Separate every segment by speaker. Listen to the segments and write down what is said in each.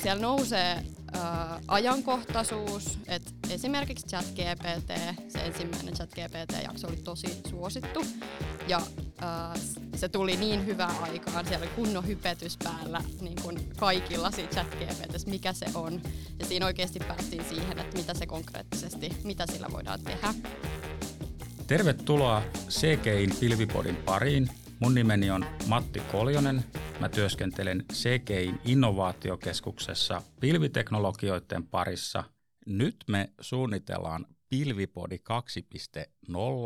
Speaker 1: mutta siellä nousee äh, ajankohtaisuus, että esimerkiksi ChatGPT, se ensimmäinen ChatGPT-jakso oli tosi suosittu, ja äh, se tuli niin hyvää aikaan, siellä oli kunnon hypetys päällä niin kuin kaikilla siitä ChatGPT, mikä se on, ja siinä oikeasti päästiin siihen, että mitä se konkreettisesti, mitä sillä voidaan tehdä.
Speaker 2: Tervetuloa CGIn Pilvipodin pariin. Mun nimeni on Matti Koljonen. Mä työskentelen CGIn innovaatiokeskuksessa pilviteknologioiden parissa. Nyt me suunnitellaan Pilvipodi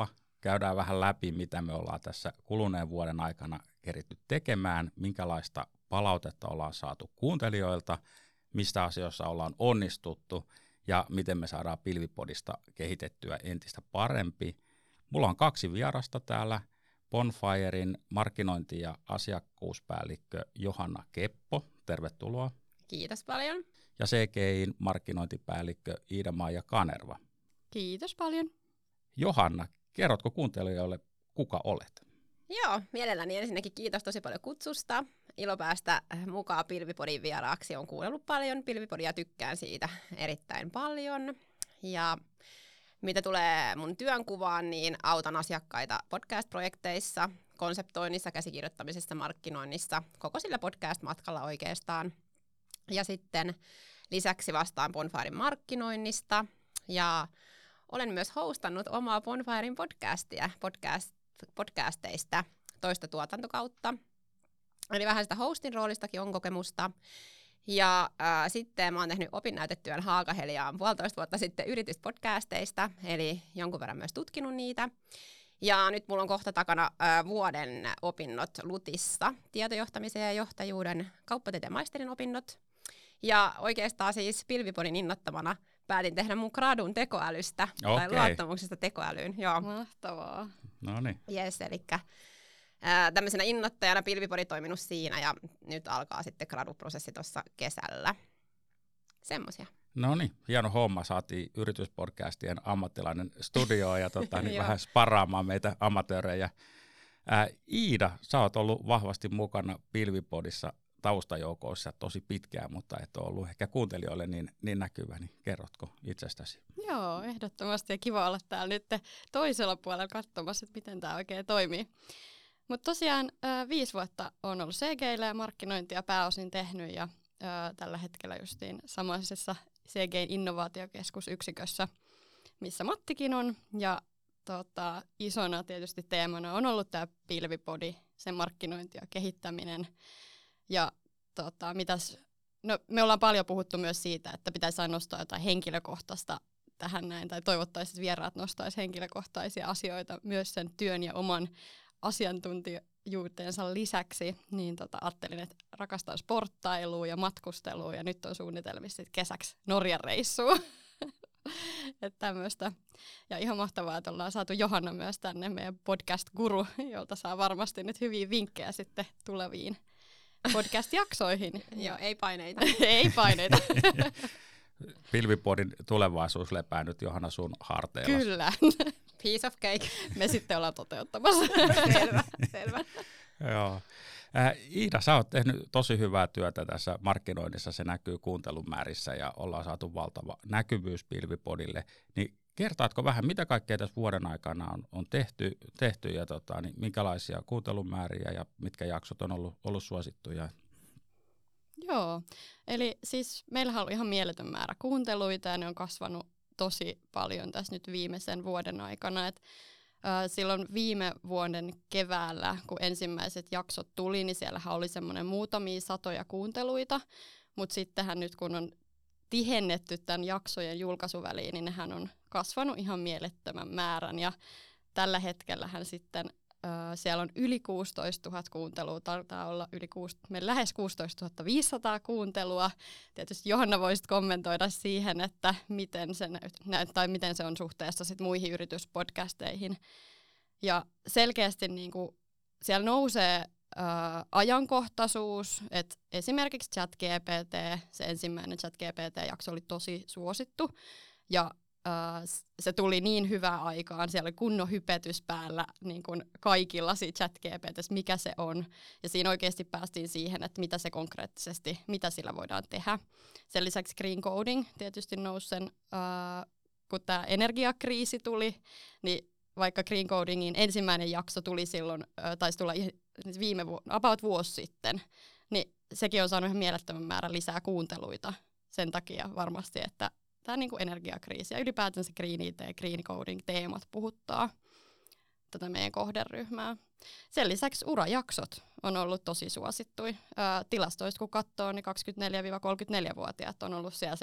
Speaker 2: 2.0. Käydään vähän läpi, mitä me ollaan tässä kuluneen vuoden aikana keritty tekemään, minkälaista palautetta ollaan saatu kuuntelijoilta, mistä asioissa ollaan onnistuttu ja miten me saadaan Pilvipodista kehitettyä entistä parempi. Mulla on kaksi vierasta täällä – Bonfirein markkinointi- ja asiakkuuspäällikkö Johanna Keppo, tervetuloa.
Speaker 3: Kiitos paljon.
Speaker 2: Ja CGIin markkinointipäällikkö Iida-Maija Kanerva.
Speaker 1: Kiitos paljon.
Speaker 2: Johanna, kerrotko kuuntelijoille, kuka olet?
Speaker 3: Joo, mielelläni ensinnäkin kiitos tosi paljon kutsusta. Ilo päästä mukaan Pilvipodin vieraaksi. Olen kuunnellut paljon Pilvipodia, tykkään siitä erittäin paljon. Ja mitä tulee mun työnkuvaan, niin autan asiakkaita podcast-projekteissa, konseptoinnissa, käsikirjoittamisessa, markkinoinnissa, koko sillä podcast-matkalla oikeastaan. Ja sitten lisäksi vastaan Bonfiren markkinoinnista ja olen myös hostannut omaa Bonfiren podcastia podcast, podcasteista toista tuotantokautta. Eli vähän sitä hostin roolistakin on kokemusta. Ja äh, sitten mä oon tehnyt opinnäytetyön Haakaheliaan puolitoista vuotta sitten yrityspodcasteista, eli jonkun verran myös tutkinut niitä. Ja nyt mulla on kohta takana äh, vuoden opinnot Lutissa, tietojohtamisen ja johtajuuden kauppatieteen maisterin opinnot. Ja oikeastaan siis Pilvipodin innottamana päätin tehdä mun gradun tekoälystä, okay. tai luottamuksesta tekoälyyn.
Speaker 1: Joo. Mahtavaa.
Speaker 2: No niin.
Speaker 3: Yes, eli ää, tämmöisenä innoittajana pilvipodi toiminut siinä ja nyt alkaa sitten graduprosessi tuossa kesällä. Semmoisia.
Speaker 2: No niin, hieno homma. Saatiin yrityspodcastien ammattilainen studio ja tota, niin vähän sparaamaan meitä amatöörejä. Ää, Iida, sä oot ollut vahvasti mukana Pilvipodissa taustajoukoissa tosi pitkään, mutta et ole ollut ehkä kuuntelijoille niin, niin näkyvä, niin kerrotko itsestäsi?
Speaker 1: Joo, ehdottomasti ja kiva olla täällä nyt toisella puolella katsomassa, että miten tämä oikein toimii. Mutta tosiaan ö, viisi vuotta on ollut CGillä ja markkinointia pääosin tehnyt ja ö, tällä hetkellä justiin samaisessa CGin innovaatiokeskusyksikössä, missä Mattikin on. Ja tota, isona tietysti teemana on ollut tämä pilvipodi, sen markkinointi ja kehittäminen. Ja tota, mitäs, no, me ollaan paljon puhuttu myös siitä, että pitäisi aina nostaa jotain henkilökohtaista tähän näin, tai toivottaisiin, että vieraat nostaisi henkilökohtaisia asioita myös sen työn ja oman asiantuntijuuteensa lisäksi, niin tota, ajattelin, että rakastan sporttailua ja matkustelua ja nyt on suunnitelmissa kesäksi Norjan reissua. että tämmöistä. Ja ihan mahtavaa, että ollaan saatu Johanna myös tänne, meidän podcast-guru, jolta saa varmasti nyt hyviä vinkkejä sitten tuleviin podcast-jaksoihin.
Speaker 3: Joo, ei paineita.
Speaker 1: ei paineita.
Speaker 2: Pilvipodin tulevaisuus lepää nyt Johanna sun harteilla.
Speaker 1: Kyllä.
Speaker 3: Piece of cake.
Speaker 1: Me sitten ollaan toteuttamassa.
Speaker 3: selvä, selvä.
Speaker 2: Joo. Äh, Iida, sä oot tehnyt tosi hyvää työtä tässä markkinoinnissa, se näkyy kuuntelumäärissä ja ollaan saatu valtava näkyvyys Pilvipodille. Niin kertaatko vähän, mitä kaikkea tässä vuoden aikana on, on tehty, tehty ja tota, niin minkälaisia kuuntelumääriä ja mitkä jaksot on ollut, ollut suosittuja?
Speaker 1: Joo, eli siis meillähän on ollut ihan mieletön määrä kuunteluita ja ne on kasvanut tosi paljon tässä nyt viimeisen vuoden aikana. Et, äh, silloin viime vuoden keväällä, kun ensimmäiset jaksot tuli, niin siellähän oli semmoinen muutamia satoja kuunteluita, mutta sittenhän nyt kun on tihennetty tämän jaksojen julkaisuväliin, niin nehän on kasvanut ihan mielettömän määrän. Ja tällä hetkellähän sitten siellä on yli 16 000 kuuntelua, taitaa olla yli 6, me lähes 16 500 kuuntelua. Tietysti Johanna voisit kommentoida siihen, että miten se, näyt, tai miten se on suhteessa sit muihin yrityspodcasteihin. Ja selkeästi niin kuin, siellä nousee ää, ajankohtaisuus, että esimerkiksi ChatGPT, se ensimmäinen ChatGPT-jakso oli tosi suosittu, ja se tuli niin hyvää aikaan, siellä oli kunnon hypetys päällä niin kuin kaikilla siitä chat GPTs, mikä se on. Ja siinä oikeasti päästiin siihen, että mitä se konkreettisesti, mitä sillä voidaan tehdä. Sen lisäksi green coding tietysti nousi sen, uh, kun tämä energiakriisi tuli, niin vaikka green codingin ensimmäinen jakso tuli silloin, uh, taisi tulla viime vu- about vuosi sitten, niin sekin on saanut ihan mielettömän määrän lisää kuunteluita sen takia varmasti, että tämä niin energiakriisi ja ylipäätänsä green IT, green coding teemat puhuttaa tätä meidän kohderyhmää. Sen lisäksi urajaksot on ollut tosi suosittuja. tilastoista kun katsoo, niin 24-34-vuotiaat on ollut siellä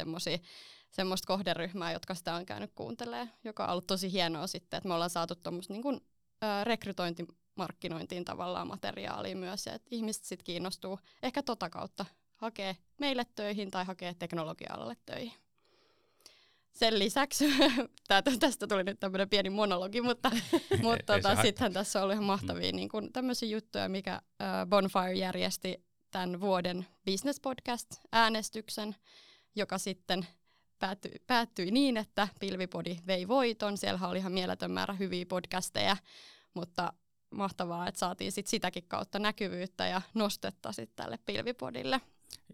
Speaker 1: semmoista kohderyhmää, jotka sitä on käynyt kuuntelemaan, joka on ollut tosi hienoa sitten, että me ollaan saatu tuommoista niin rekrytointimarkkinointiin tavallaan materiaalia myös, ja että ihmiset sitten kiinnostuu ehkä tota kautta hakee meille töihin tai hakee teknologia-alalle töihin. Sen lisäksi, tästä tuli nyt tämmöinen pieni monologi, mutta, mutta tota, sittenhän tässä on ollut ihan mahtavia mm. niin kuin tämmöisiä juttuja, mikä uh, Bonfire järjesti tämän vuoden Business Podcast-äänestyksen, joka sitten päättyi, päättyi niin, että Pilvipodi vei voiton. Siellä oli ihan mieletön määrä hyviä podcasteja, mutta mahtavaa, että saatiin sit sitäkin kautta näkyvyyttä ja nostetta sit tälle Pilvipodille.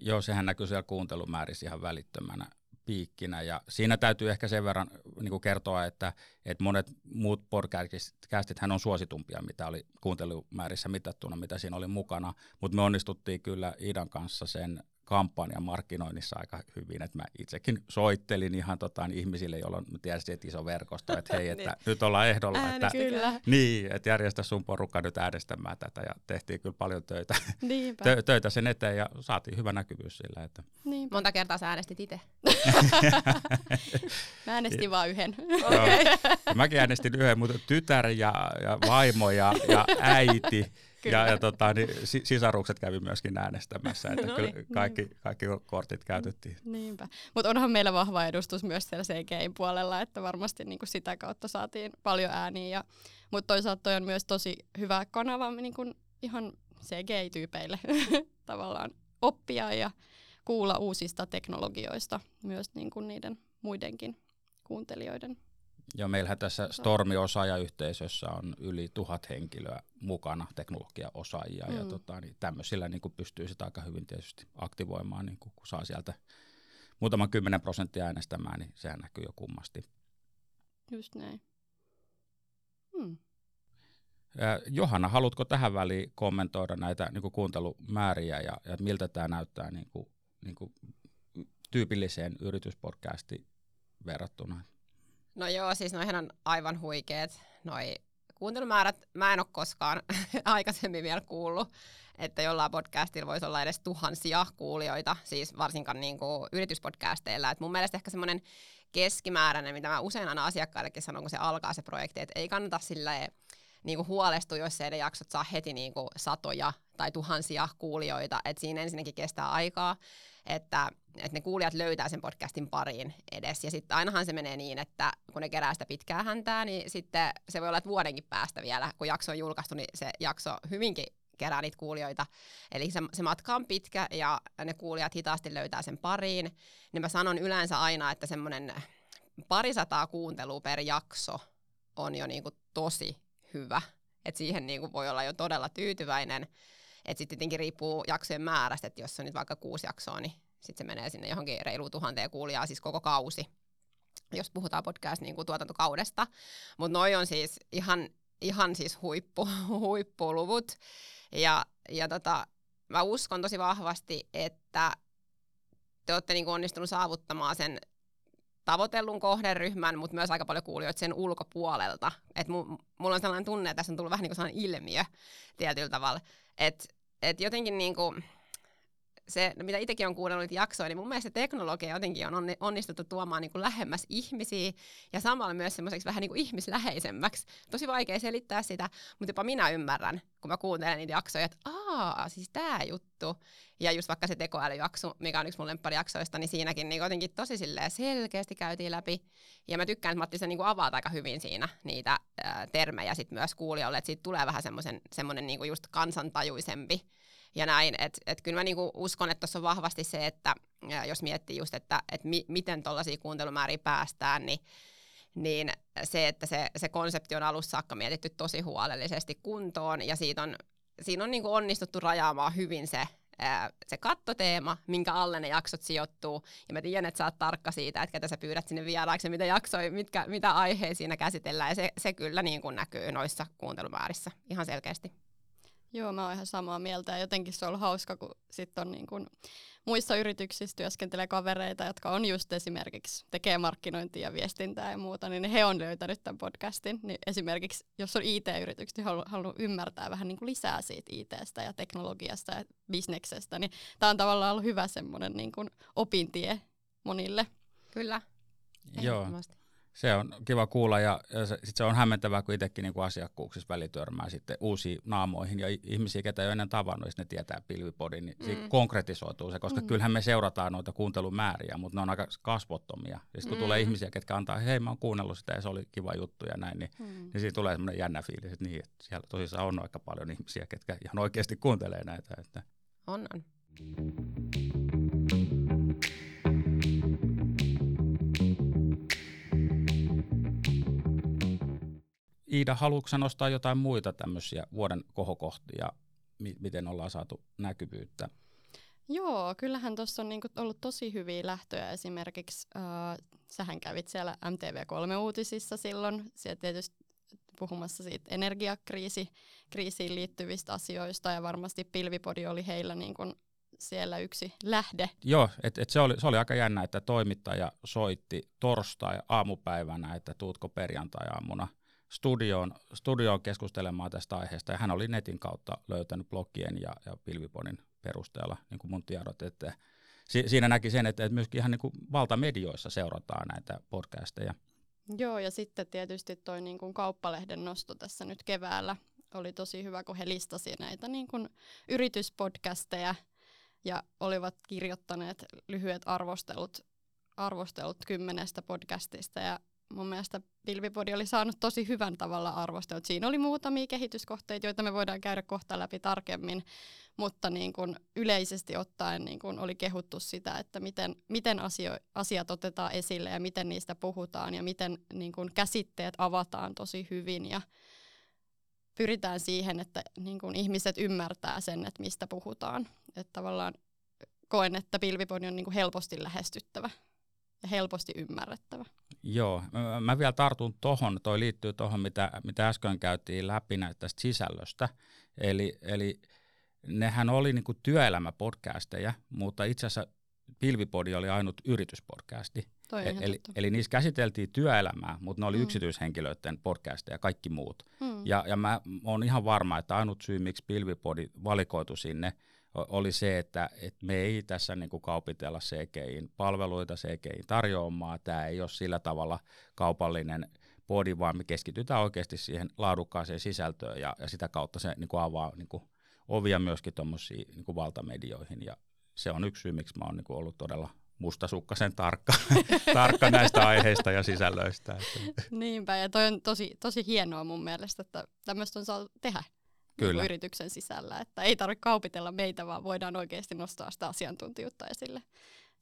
Speaker 2: Joo, sehän näkyy siellä kuuntelumäärissä ihan välittömänä piikkinä. Ja siinä täytyy ehkä sen verran niin kuin kertoa, että, että monet muut podcastit hän on suositumpia, mitä oli kuuntelumäärissä mitattuna, mitä siinä oli mukana. Mutta me onnistuttiin kyllä Idan kanssa sen kampanjan markkinoinnissa aika hyvin, että mä itsekin soittelin ihan tota, ihmisille, jolloin tiesin, että iso verkosto, että hei, että niin. nyt ollaan ehdolla, Ääni, että,
Speaker 1: kyllä.
Speaker 2: Niin, että järjestä sun porukka nyt äänestämään tätä ja tehtiin kyllä paljon töitä, tö, töitä sen eteen ja saatiin hyvä näkyvyys sillä. Että.
Speaker 3: Niinpä. Monta kertaa sä äänestit itse?
Speaker 1: mä äänestin vain yhden.
Speaker 2: okay. Mäkin äänestin yhden, mutta tytär ja, ja vaimo ja, ja äiti ja, ja tota, niin, sisarukset kävi myöskin äänestämässä, että no, kyllä niin, kaikki, niin. kaikki kortit käytettiin.
Speaker 1: Niinpä, mutta onhan meillä vahva edustus myös siellä CGIn puolella, että varmasti niin kuin sitä kautta saatiin paljon ääniä, mutta toisaalta toi on myös tosi hyvä kanava niin kuin ihan CGI-tyypeille tavallaan oppia ja kuulla uusista teknologioista myös niin kuin niiden muidenkin kuuntelijoiden
Speaker 2: ja meillähän tässä Stormi-osaajayhteisössä on yli tuhat henkilöä mukana, teknologiaosaajia, mm. ja tota, niin tämmöisillä niin pystyy sitä aika hyvin tietysti aktivoimaan, niin kun saa sieltä muutaman kymmenen prosenttia äänestämään, niin sehän näkyy jo kummasti.
Speaker 1: Just näin. Hmm.
Speaker 2: Johanna, haluatko tähän väliin kommentoida näitä niin kuin kuuntelumääriä ja, ja miltä tämä näyttää niin kuin, niin kuin tyypilliseen yrityspodcastiin verrattuna?
Speaker 3: No joo, siis noihän on aivan huikeet. Noi kuuntelumäärät, mä en ole koskaan aikaisemmin vielä kuullut, että jollain podcastilla voisi olla edes tuhansia kuulijoita, siis varsinkaan niin kuin yrityspodcasteilla. Et mun mielestä ehkä semmoinen keskimääräinen, mitä mä usein aina asiakkaillekin sanon, kun se alkaa se projekti, että ei kannata silleen niin kuin huolestua, jos se jaksot saa heti niin kuin satoja tai tuhansia kuulijoita. Et siinä ensinnäkin kestää aikaa että, että ne kuulijat löytää sen podcastin pariin edes. Ja sitten ainahan se menee niin, että kun ne kerää sitä pitkää häntää, niin sitten se voi olla, että vuodenkin päästä vielä, kun jakso on julkaistu, niin se jakso hyvinkin kerää niitä kuulijoita. Eli se, se matka on pitkä ja ne kuulijat hitaasti löytää sen pariin. Niin mä sanon yleensä aina, että semmoinen parisataa kuuntelua per jakso on jo niinku tosi hyvä. Et siihen niinku voi olla jo todella tyytyväinen. Sitten tietenkin riippuu jaksojen määrästä, että jos on nyt vaikka kuusi jaksoa, niin sitten se menee sinne johonkin reiluun tuhanteen kuulijaa, siis koko kausi, jos puhutaan podcast niin. Mutta noi on siis ihan, ihan siis huippu, huippuluvut. Ja, ja tota, mä uskon tosi vahvasti, että te olette niin onnistunut saavuttamaan sen tavoitellun kohderyhmän, mutta myös aika paljon kuulijoita sen ulkopuolelta. Et mulla on sellainen tunne, että tässä on tullut vähän niin kuin sellainen ilmiö tietyllä tavalla, että et jotenkin niin kuin, se, mitä itsekin on kuunnellut jaksoja, niin mun mielestä teknologia jotenkin on onnistuttu tuomaan niin kuin lähemmäs ihmisiä ja samalla myös semmoiseksi vähän niin kuin ihmisläheisemmäksi. Tosi vaikea selittää sitä, mutta jopa minä ymmärrän, kun mä kuuntelen niitä jaksoja, että aa, siis tämä juttu. Ja just vaikka se tekoälyjakso, mikä on yksi mun lempparijaksoista, niin siinäkin niin jotenkin tosi selkeästi käytiin läpi. Ja mä tykkään, että Matti se niin avaat aika hyvin siinä niitä ää, termejä sit myös kuulijoille, että siitä tulee vähän semmoinen niin just kansantajuisempi ja näin. Että et kyllä mä niinku uskon, että tuossa on vahvasti se, että jos miettii just, että et mi, miten tuollaisia kuuntelumääriä päästään, niin niin se, että se, se konsepti on alussa saakka mietitty tosi huolellisesti kuntoon ja siitä on, siinä on niin kuin onnistuttu rajaamaan hyvin se, se kattoteema, minkä alle ne jaksot sijoittuu. Ja mä tiedän, että sä oot tarkka siitä, että ketä sä pyydät sinne vieraaksi mitä jaksoja, mitkä, mitä aiheita siinä käsitellään. Ja se, se kyllä niin kuin näkyy noissa kuuntelumäärissä ihan selkeästi.
Speaker 1: Joo, mä oon ihan samaa mieltä ja jotenkin se on ollut hauska, kun sitten on niin kun muissa yrityksissä työskentelee kavereita, jotka on just esimerkiksi tekee markkinointia ja viestintää ja muuta, niin he on löytänyt tämän podcastin. Niin esimerkiksi jos on IT-yritykset, niin haluaa halu ymmärtää vähän niin lisää siitä ITstä ja teknologiasta ja bisneksestä, niin tämä on tavallaan ollut hyvä semmoinen niin kuin opintie monille.
Speaker 3: Kyllä.
Speaker 2: Joo. Se on kiva kuulla ja, ja se, sit se on hämmentävää, kun itsekin niinku asiakkuuksissa välitörmää sitten uusiin naamoihin ja ihmisiä, ketä ei ole ennen tavannut, jos ne tietää pilvipodin, niin mm. konkretisoituu se, koska mm. kyllähän me seurataan noita kuuntelumääriä, mutta ne on aika kasvottomia. Ja sitten kun mm. tulee ihmisiä, ketkä antaa, hei mä oon kuunnellut sitä ja se oli kiva juttu ja näin, niin, mm. niin siinä tulee semmoinen jännä fiilis, että, niin, että siellä tosissaan on aika paljon ihmisiä, ketkä ihan oikeasti kuuntelee näitä. Että.
Speaker 3: On, on.
Speaker 2: Iida, haluatko nostaa jotain muita tämmöisiä vuoden kohokohtia, mi- miten ollaan saatu näkyvyyttä?
Speaker 1: Joo, kyllähän tuossa on niinku ollut tosi hyviä lähtöjä. Esimerkiksi äh, sähän kävit siellä MTV3-uutisissa silloin. Siellä tietysti puhumassa siitä energiakriisiin liittyvistä asioista ja varmasti Pilvipodi oli heillä niin kuin siellä yksi lähde.
Speaker 2: Joo, et, et se, oli, se oli aika jännä, että toimittaja soitti torstai aamupäivänä, että tuutko perjantai-aamuna studioon, studioon keskustelemaan tästä aiheesta, ja hän oli netin kautta löytänyt blogien ja, ja Pilviponin perusteella niin kuin mun tiedot, että si, siinä näki sen, että, että myöskin ihan niin kuin valtamedioissa seurataan näitä podcasteja.
Speaker 1: Joo, ja sitten tietysti toi niin kuin kauppalehden nosto tässä nyt keväällä oli tosi hyvä, kun he listasi näitä niin kuin yrityspodcasteja ja olivat kirjoittaneet lyhyet arvostelut, arvostelut kymmenestä podcastista ja mun mielestä Pilvipodi oli saanut tosi hyvän tavalla arvostelut. Siinä oli muutamia kehityskohteita, joita me voidaan käydä kohta läpi tarkemmin, mutta niin kuin yleisesti ottaen niin kuin oli kehuttu sitä, että miten, miten asio, asiat otetaan esille ja miten niistä puhutaan ja miten niin kuin käsitteet avataan tosi hyvin ja pyritään siihen, että niin kuin ihmiset ymmärtää sen, että mistä puhutaan. Että tavallaan koen, että Pilvipodi on niin kuin helposti lähestyttävä helposti ymmärrettävä.
Speaker 2: Joo, mä vielä tartun tuohon, toi liittyy tuohon, mitä, mitä äsken käytiin läpi tästä sisällöstä. Eli, eli nehän oli niinku työelämäpodcasteja, mutta itse asiassa Pilvipodi oli ainut yrityspodcasti.
Speaker 1: E-
Speaker 2: eli, eli niissä käsiteltiin työelämää, mutta ne oli mm. yksityishenkilöiden podcasteja ja kaikki muut. Mm. Ja, ja mä oon ihan varma, että ainut syy, miksi Pilvipodi valikoitu sinne, oli se, että, että me ei tässä niin kuin kaupitella CGIin palveluita, CGIin tarjoamaan. Tämä ei ole sillä tavalla kaupallinen body, vaan me keskitytään oikeasti siihen laadukkaaseen sisältöön ja, ja sitä kautta se niin kuin avaa niin kuin ovia myöskin tuommoisiin niin valtamedioihin. Ja se on yksi syy, miksi mä oon niin kuin ollut todella mustasukkasen tarkka, tarkka näistä aiheista ja sisällöistä.
Speaker 1: Niinpä, ja toi on tosi, tosi hienoa mun mielestä, että tämmöistä on saatu tehdä. Kyllä. Niin yrityksen sisällä. Että ei tarvitse kaupitella meitä, vaan voidaan oikeasti nostaa sitä asiantuntijuutta esille.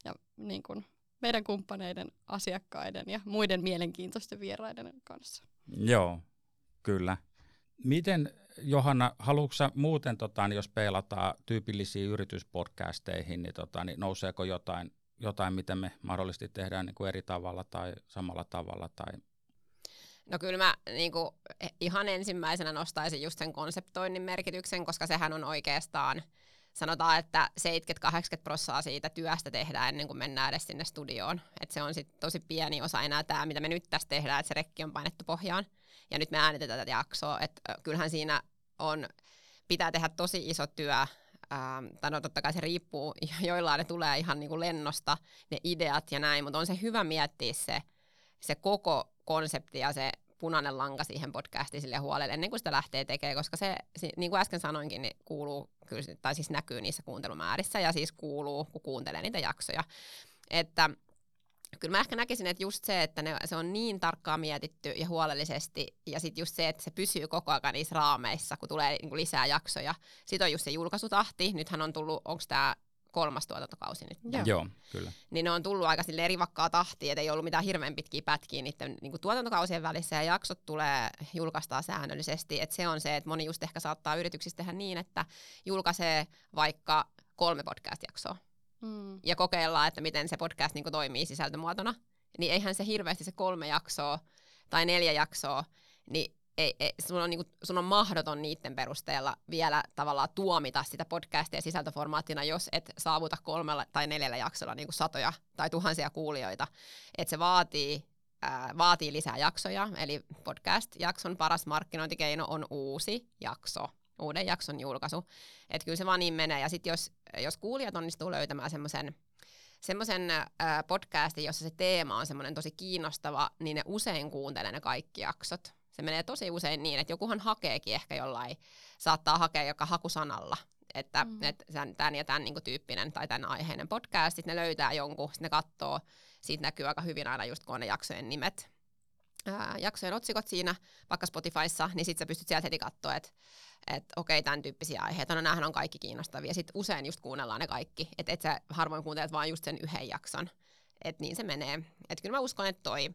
Speaker 1: Ja niin kuin meidän kumppaneiden, asiakkaiden ja muiden mielenkiintoisten vieraiden kanssa.
Speaker 2: Joo, kyllä. Miten, Johanna, haluatko muuten, tota, niin jos peilataan tyypillisiin yrityspodcasteihin, niin, tota, niin nouseeko jotain, jotain, mitä me mahdollisesti tehdään niin kuin eri tavalla tai samalla tavalla tai
Speaker 3: No kyllä mä niin kuin, ihan ensimmäisenä nostaisin just sen konseptoinnin merkityksen, koska sehän on oikeastaan, sanotaan, että 70-80 prosenttia siitä työstä tehdään ennen kuin mennään edes sinne studioon. Et se on sit tosi pieni osa enää tämä, mitä me nyt tässä tehdään, että se rekki on painettu pohjaan. Ja nyt me äänitetään tätä jaksoa, että kyllähän siinä on, pitää tehdä tosi iso työ, Ähm, tai no totta kai se riippuu, joillain ne tulee ihan niin kuin lennosta, ne ideat ja näin, mutta on se hyvä miettiä se, se koko konsepti ja se punainen lanka siihen podcastiin sille huolelle ennen kuin sitä lähtee tekemään, koska se, niin kuin äsken sanoinkin, niin kuuluu, tai siis näkyy niissä kuuntelumäärissä ja siis kuuluu, kun kuuntelee niitä jaksoja. Että kyllä mä ehkä näkisin, että just se, että ne, se on niin tarkkaan mietitty ja huolellisesti, ja sitten just se, että se pysyy koko ajan niissä raameissa, kun tulee niin kuin lisää jaksoja. Sitten on just se julkaisutahti, nythän on tullut, onko tämä kolmas tuotantokausi nyt.
Speaker 1: Joo.
Speaker 2: Joo, kyllä.
Speaker 3: Niin ne on tullut aika sille rivakkaa tahtia, että ei ollut mitään hirveän pitkiä pätkiä niiden niin kuin tuotantokausien välissä ja jaksot tulee julkaistaan säännöllisesti. Et se on se, että moni just ehkä saattaa yrityksissä tehdä niin, että julkaisee vaikka kolme podcast-jaksoa
Speaker 1: Mm.
Speaker 3: ja kokeillaan, että miten se podcast niin kuin toimii sisältömuotona. Niin eihän se hirveästi se kolme jaksoa tai neljä jaksoa, niin ei, ei, sun, on, niinku, sun on mahdoton niiden perusteella vielä tavallaan tuomita sitä podcastia sisältöformaattina, jos et saavuta kolmella tai neljällä jaksolla niinku satoja tai tuhansia kuulijoita. Et se vaatii, ää, vaatii lisää jaksoja, eli podcast-jakson paras markkinointikeino on uusi jakso, uuden jakson julkaisu. Et kyllä se vaan niin menee. Ja sitten jos, jos kuulijat onnistuu löytämään semmoisen semmoisen podcastin, jossa se teema on semmoinen tosi kiinnostava, niin ne usein kuuntelee ne kaikki jaksot. Se menee tosi usein niin, että jokuhan hakeekin ehkä jollain, saattaa hakea joka hakusanalla, että mm. et tämän ja tämän niin tyyppinen tai tämän aiheinen podcast, sitten ne löytää jonkun, sitten ne katsoo, siitä näkyy aika hyvin aina just kun on ne jaksojen nimet, ää, jaksojen otsikot siinä, vaikka Spotifyssa, niin sitten sä pystyt sieltä heti katsoa, että että okei, tämän tyyppisiä aiheita, no näähän on kaikki kiinnostavia. Sitten usein just kuunnellaan ne kaikki, että et sä harvoin kuuntelet vaan just sen yhden jakson. Että niin se menee. Että kyllä mä uskon, että toi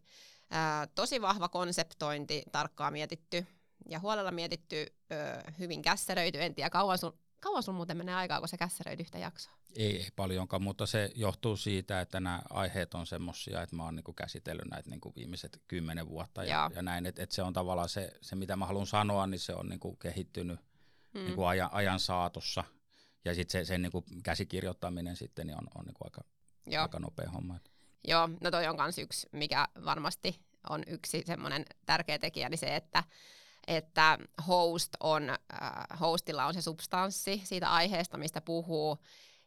Speaker 3: ää, tosi vahva konseptointi, tarkkaan mietitty ja huolella mietitty, ö, hyvin kässeröity. En tiedä, kauan sun, kauan sun muuten menee aikaa, kun sä kässeröit yhtä jaksoa?
Speaker 2: Ei, ei paljonkaan, mutta se johtuu siitä, että nämä aiheet on semmoisia, että mä oon niinku käsitellyt näitä niinku viimeiset kymmenen vuotta ja, ja näin, että et se on tavallaan se, se, mitä mä haluan sanoa, niin se on niinku kehittynyt mm. niinku ajan, ajan saatossa. Ja sitten se, sen niinku käsikirjoittaminen sitten niin on, on niinku aika,
Speaker 3: Joo.
Speaker 2: aika nopea homma.
Speaker 3: Joo, no toi on myös yksi, mikä varmasti on yksi semmoinen tärkeä tekijä, niin se, että että host on, äh, hostilla on se substanssi siitä aiheesta, mistä puhuu,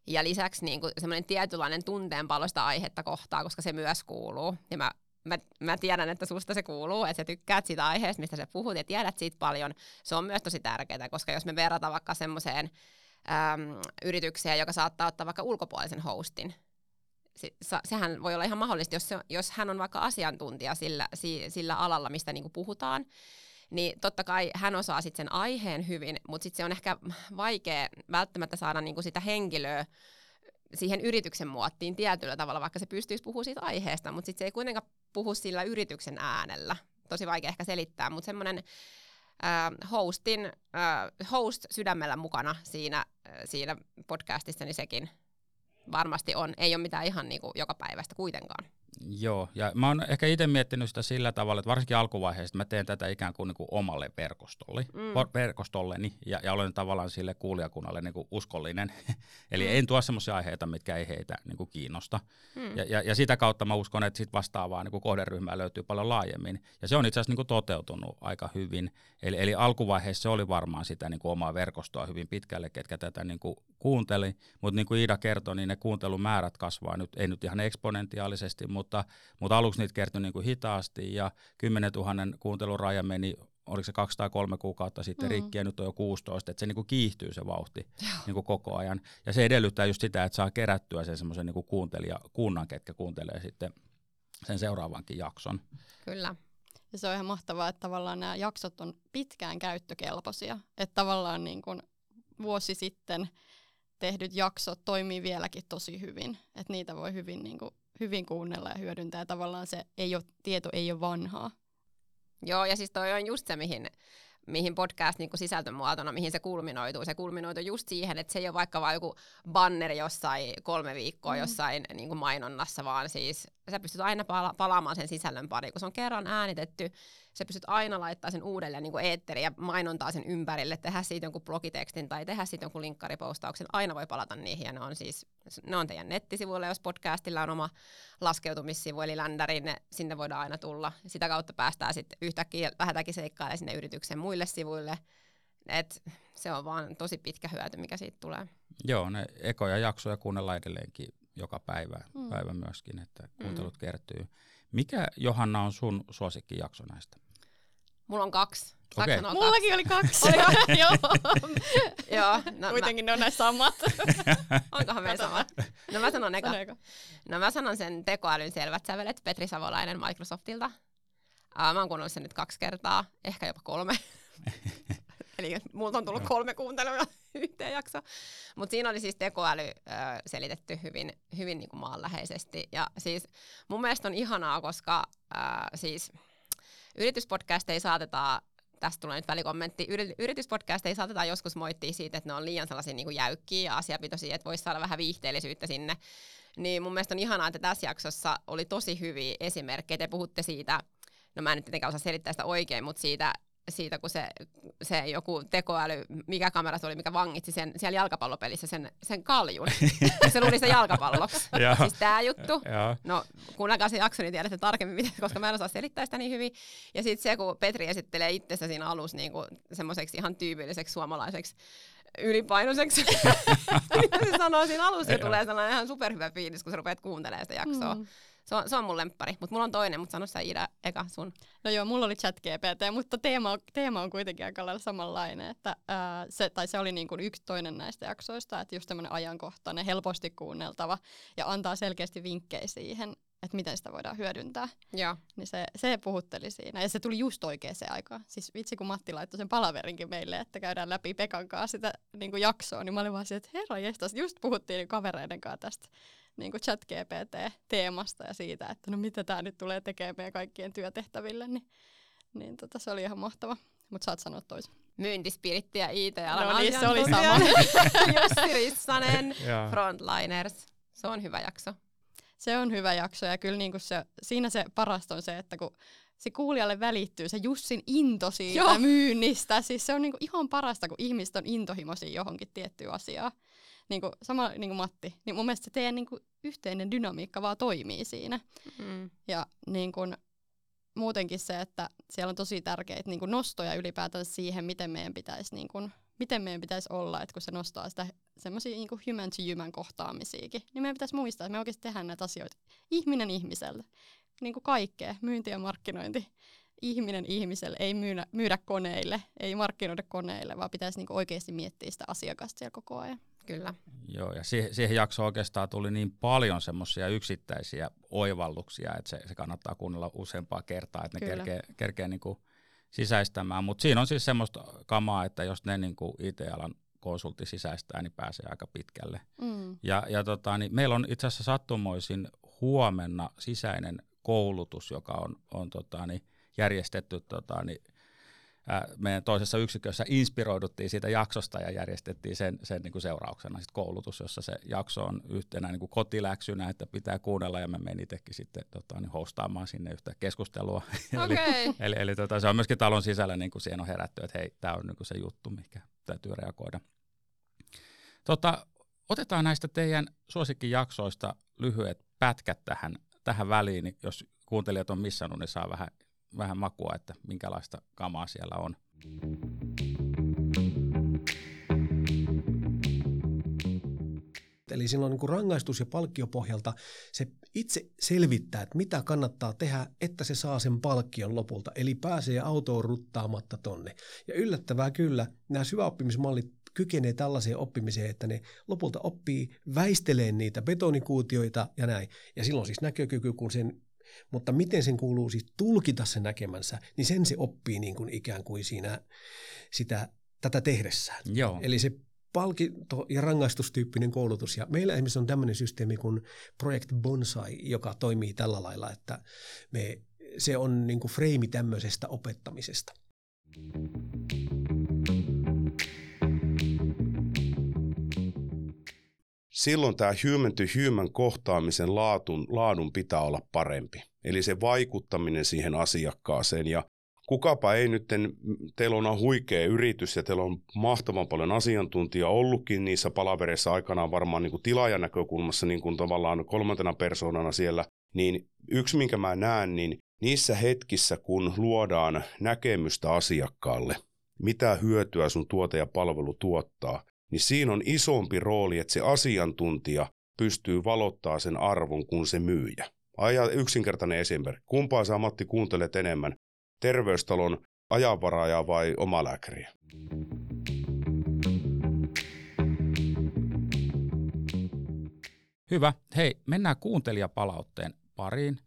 Speaker 3: ja lisäksi niin semmoinen tietynlainen tunteenpaloista aihetta kohtaa, koska se myös kuuluu. Ja mä, mä, mä tiedän, että susta se kuuluu, että sä tykkäät siitä aiheesta, mistä sä puhut ja tiedät siitä paljon. Se on myös tosi tärkeää, koska jos me verrataan vaikka semmoiseen yritykseen, joka saattaa ottaa vaikka ulkopuolisen hostin, se, sehän voi olla ihan mahdollista, jos, se, jos hän on vaikka asiantuntija sillä, sillä alalla, mistä niinku puhutaan, niin totta kai hän osaa sitten sen aiheen hyvin, mutta sitten se on ehkä vaikea välttämättä saada niinku sitä henkilöä siihen yrityksen muottiin tietyllä tavalla, vaikka se pystyisi puhumaan siitä aiheesta, mutta sitten se ei kuitenkaan puhu sillä yrityksen äänellä. Tosi vaikea ehkä selittää, mutta semmoinen äh, hostin, äh, host sydämellä mukana siinä, äh, siinä podcastissa, niin sekin varmasti on. Ei ole mitään ihan niinku joka päivästä kuitenkaan.
Speaker 2: Joo, ja mä oon ehkä itse miettinyt sitä sillä tavalla, että varsinkin alkuvaiheessa mä teen tätä ikään kuin, niin kuin omalle verkostolle, mm. verkostolleni ja, ja olen tavallaan sille kuulijakunnalle niin kuin uskollinen. Eli mm. en tuo sellaisia aiheita, mitkä ei heitä niin kuin kiinnosta. Mm. Ja, ja, ja sitä kautta mä uskon, että sit vastaavaa niin kuin kohderyhmää löytyy paljon laajemmin. Ja se on itse asiassa niin kuin toteutunut aika hyvin. Eli, eli alkuvaiheessa se oli varmaan sitä niin kuin omaa verkostoa hyvin pitkälle, ketkä tätä niin kuin kuunteli. Mutta niin kuin Iida kertoi, niin ne kuuntelumäärät kasvaa nyt, ei nyt ihan eksponentiaalisesti, mutta mutta, mutta aluksi niitä kertyi niin kuin hitaasti ja 10 000 kuuntelun raja meni oliko se 203 kuukautta sitten mm. rikki ja nyt on jo 16, että se niin kuin kiihtyy se vauhti niin kuin koko ajan. Ja se edellyttää just sitä, että saa kerättyä sen semmoisen niin kuuntelija, kunnan, ketkä kuuntelee sitten sen seuraavankin jakson.
Speaker 3: Kyllä.
Speaker 1: Ja se on ihan mahtavaa, että tavallaan nämä jaksot on pitkään käyttökelpoisia. Että tavallaan niin kuin vuosi sitten tehdyt jaksot toimii vieläkin tosi hyvin. Että niitä voi hyvin niin kuin hyvin kuunnella ja hyödyntää. Ja tavallaan se ei ole, tieto ei ole vanhaa.
Speaker 3: Joo, ja siis toi on just se, mihin, mihin podcast niin sisältömuotona, mihin se kulminoituu. Se kulminoituu just siihen, että se ei ole vaikka vain joku banneri jossain kolme viikkoa mm. jossain niin kuin mainonnassa, vaan siis sä pystyt aina pala- palaamaan sen sisällön pari, kun se on kerran äänitetty, sä pystyt aina laittaa sen uudelleen niin eetteriin ja mainontaa sen ympärille, tehdä siitä jonkun blogitekstin tai tehdä siitä jonkun linkkaripostauksen, aina voi palata niihin ja ne on siis, ne on teidän nettisivuilla, jos podcastilla on oma laskeutumissivu eli ländäri, ne, sinne voidaan aina tulla. Sitä kautta päästään sitten yhtäkkiä, lähdetäänkin seikkailemaan sinne yrityksen muille sivuille, et se on vaan tosi pitkä hyöty, mikä siitä tulee.
Speaker 2: Joo, ne ekoja jaksoja kuunnellaan edelleenkin joka päivä, mm. päivä myöskin, että kuuntelut mm. kertyy. Mikä, Johanna, on sun suosikkijakso näistä?
Speaker 3: Mulla on kaksi.
Speaker 1: Okay. Mullakin oli kaksi. Joo.
Speaker 3: Joo.
Speaker 1: No, Kuitenkin mä... ne on näissä samat.
Speaker 3: Onkohan meillä samat? No mä sanon eka. No mä sanon sen tekoälyn selvät sävelet, Petri Savolainen Microsoftilta. Uh, mä oon kuunnellut sen nyt kaksi kertaa, ehkä jopa kolme. Eli multa on tullut kolme kuuntelua yhteen jakso. Mutta siinä oli siis tekoäly ö, selitetty hyvin, hyvin niin kuin maanläheisesti. Ja siis mun mielestä on ihanaa, koska ö, siis yrityspodcasteja saatetaan tästä tulee nyt välikommentti. Yrityspodcasteja saatetaan joskus moittia siitä, että ne on liian sellaisia niin kuin jäykkiä ja asiapitoisia, että voisi saada vähän viihteellisyyttä sinne. Niin mun mielestä on ihanaa, että tässä jaksossa oli tosi hyviä esimerkkejä. Te puhutte siitä, no mä en nyt tietenkään osaa selittää sitä oikein, mutta siitä siitä, kun se, se joku tekoäly, mikä kamera se oli, mikä vangitsi sen siellä jalkapallopelissä sen, sen kaljun. se luuli sitä jalkapalloksi. siis tämä juttu. No, kuunnelkaa se jakso, niin tiedätte tarkemmin, koska mä en osaa selittää sitä niin hyvin. Ja sitten se, kun Petri esittelee itsensä siinä alussa niin semmoiseksi ihan tyypilliseksi suomalaiseksi ylipainoiseksi. se sanoo siinä alussa ja tulee sellainen ihan superhyvä fiilis, kun sä rupeat kuuntelemaan sitä jaksoa. Mm. Se on, se on mun lemppari, mutta mulla on toinen, mutta sano sä Ida eka sun.
Speaker 1: No joo, mulla oli chat GPT, mutta teema on, teema on kuitenkin aika lailla samanlainen. Että, ää, se, tai se oli niin kuin yksi toinen näistä jaksoista, että just tämmöinen ajankohtainen, helposti kuunneltava ja antaa selkeästi vinkkejä siihen, että miten sitä voidaan hyödyntää.
Speaker 3: Joo.
Speaker 1: Niin se, se puhutteli siinä. Ja se tuli just oikeaan aikaan. Siis vitsi, kun Matti laittoi sen palaverinkin meille, että käydään läpi Pekan kanssa sitä niin kuin jaksoa, niin mä olin vaan että herra jestas, just puhuttiin kavereiden kanssa tästä niin kuin chat GPT-teemasta ja siitä, että no mitä tämä nyt tulee tekemään meidän kaikkien työtehtäville, niin, niin tota, se oli ihan mahtava. Mutta saat sanoa toisen.
Speaker 3: Myyntispiritti ja IT-alan
Speaker 1: no niin, se oli sama.
Speaker 3: Jussi Rissanen, Frontliners. Se on hyvä jakso.
Speaker 1: Se on hyvä jakso ja kyllä niinku se, siinä se parasta on se, että kun se kuulijalle välittyy se Jussin into siitä Joo. myynnistä. Siis se on niinku ihan parasta, kun ihmiset on intohimoisia johonkin tiettyyn asiaan niin kuin, sama niin kuin Matti, niin mun mielestä se teidän niin kuin, yhteinen dynamiikka vaan toimii siinä. Mm. Ja niin kuin, muutenkin se, että siellä on tosi tärkeitä niin kuin nostoja ylipäätään siihen, miten meidän pitäisi, niin kuin, miten meidän pitäisi olla, että kun se nostaa sitä semmoisia niin human to human kohtaamisiakin, niin meidän pitäisi muistaa, että me oikeasti tehdään näitä asioita ihminen ihmiselle. Niin kuin kaikkea, myynti ja markkinointi. Ihminen ihmiselle, ei myydä, myydä koneille, ei markkinoida koneille, vaan pitäisi niin oikeasti miettiä sitä asiakasta siellä koko ajan.
Speaker 3: Kyllä.
Speaker 2: Joo, ja siihen, siihen jaksoon oikeastaan tuli niin paljon semmoisia yksittäisiä oivalluksia, että se, se kannattaa kuunnella useampaa kertaa, että ne Kyllä. kerkee, kerkee niin kuin sisäistämään. Mutta siinä on siis semmoista kamaa, että jos ne niin kuin IT-alan konsultti sisäistää, niin pääsee aika pitkälle. Mm. Ja, ja tota, niin meillä on itse asiassa sattumoisin huomenna sisäinen koulutus, joka on, on tota, niin järjestetty tota, niin meidän toisessa yksikössä inspiroiduttiin siitä jaksosta ja järjestettiin sen, sen niin kuin seurauksena sit koulutus, jossa se jakso on yhtenä niin kuin kotiläksynä, että pitää kuunnella ja me meni itsekin sitten tota, niin hostaamaan sinne yhtä keskustelua.
Speaker 3: Okay.
Speaker 2: eli eli, eli tota, se on myöskin talon sisällä niin kuin siihen on herätty, että hei, tämä on niin kuin se juttu, mikä täytyy reagoida. Tota, otetaan näistä teidän suosikkijaksoista lyhyet pätkät tähän, tähän väliin, niin jos kuuntelijat on missannut, niin saa vähän vähän makua, että minkälaista kamaa siellä on.
Speaker 4: Eli silloin niin rangaistus- ja palkkiopohjalta se itse selvittää, että mitä kannattaa tehdä, että se saa sen palkkion lopulta. Eli pääsee autoon ruttaamatta tonne. Ja yllättävää kyllä, nämä syväoppimismallit kykenee tällaiseen oppimiseen, että ne lopulta oppii väisteleen niitä betonikuutioita ja näin. Ja silloin siis näkökyky, kun sen mutta miten sen kuuluu siis tulkita se näkemänsä, niin sen se oppii niin kuin ikään kuin siinä sitä, tätä tehdessään.
Speaker 2: Joo.
Speaker 4: Eli se palkinto- ja rangaistustyyppinen koulutus. Ja meillä esimerkiksi on tämmöinen systeemi kuin Project Bonsai, joka toimii tällä lailla, että me, se on niin kuin freimi tämmöisestä opettamisesta.
Speaker 5: Silloin tämä human to human kohtaamisen laatun, laadun pitää olla parempi. Eli se vaikuttaminen siihen asiakkaaseen ja kukapa ei nyt, teillä on huikea yritys ja teillä on mahtavan paljon asiantuntija ollutkin niissä palavereissa aikanaan varmaan niin kuin tilaajan näkökulmassa niin kuin tavallaan kolmantena persoonana siellä, niin yksi minkä mä näen, niin niissä hetkissä kun luodaan näkemystä asiakkaalle, mitä hyötyä sun tuote ja palvelu tuottaa, niin siinä on isompi rooli, että se asiantuntija pystyy valottaa sen arvon kuin se myyjä. Aja yksinkertainen esimerkki. Kumpaa sä Matti kuuntelet enemmän? Terveystalon ajanvaraajaa vai omalääkäriä?
Speaker 2: Hyvä. Hei, mennään kuuntelijapalautteen pariin.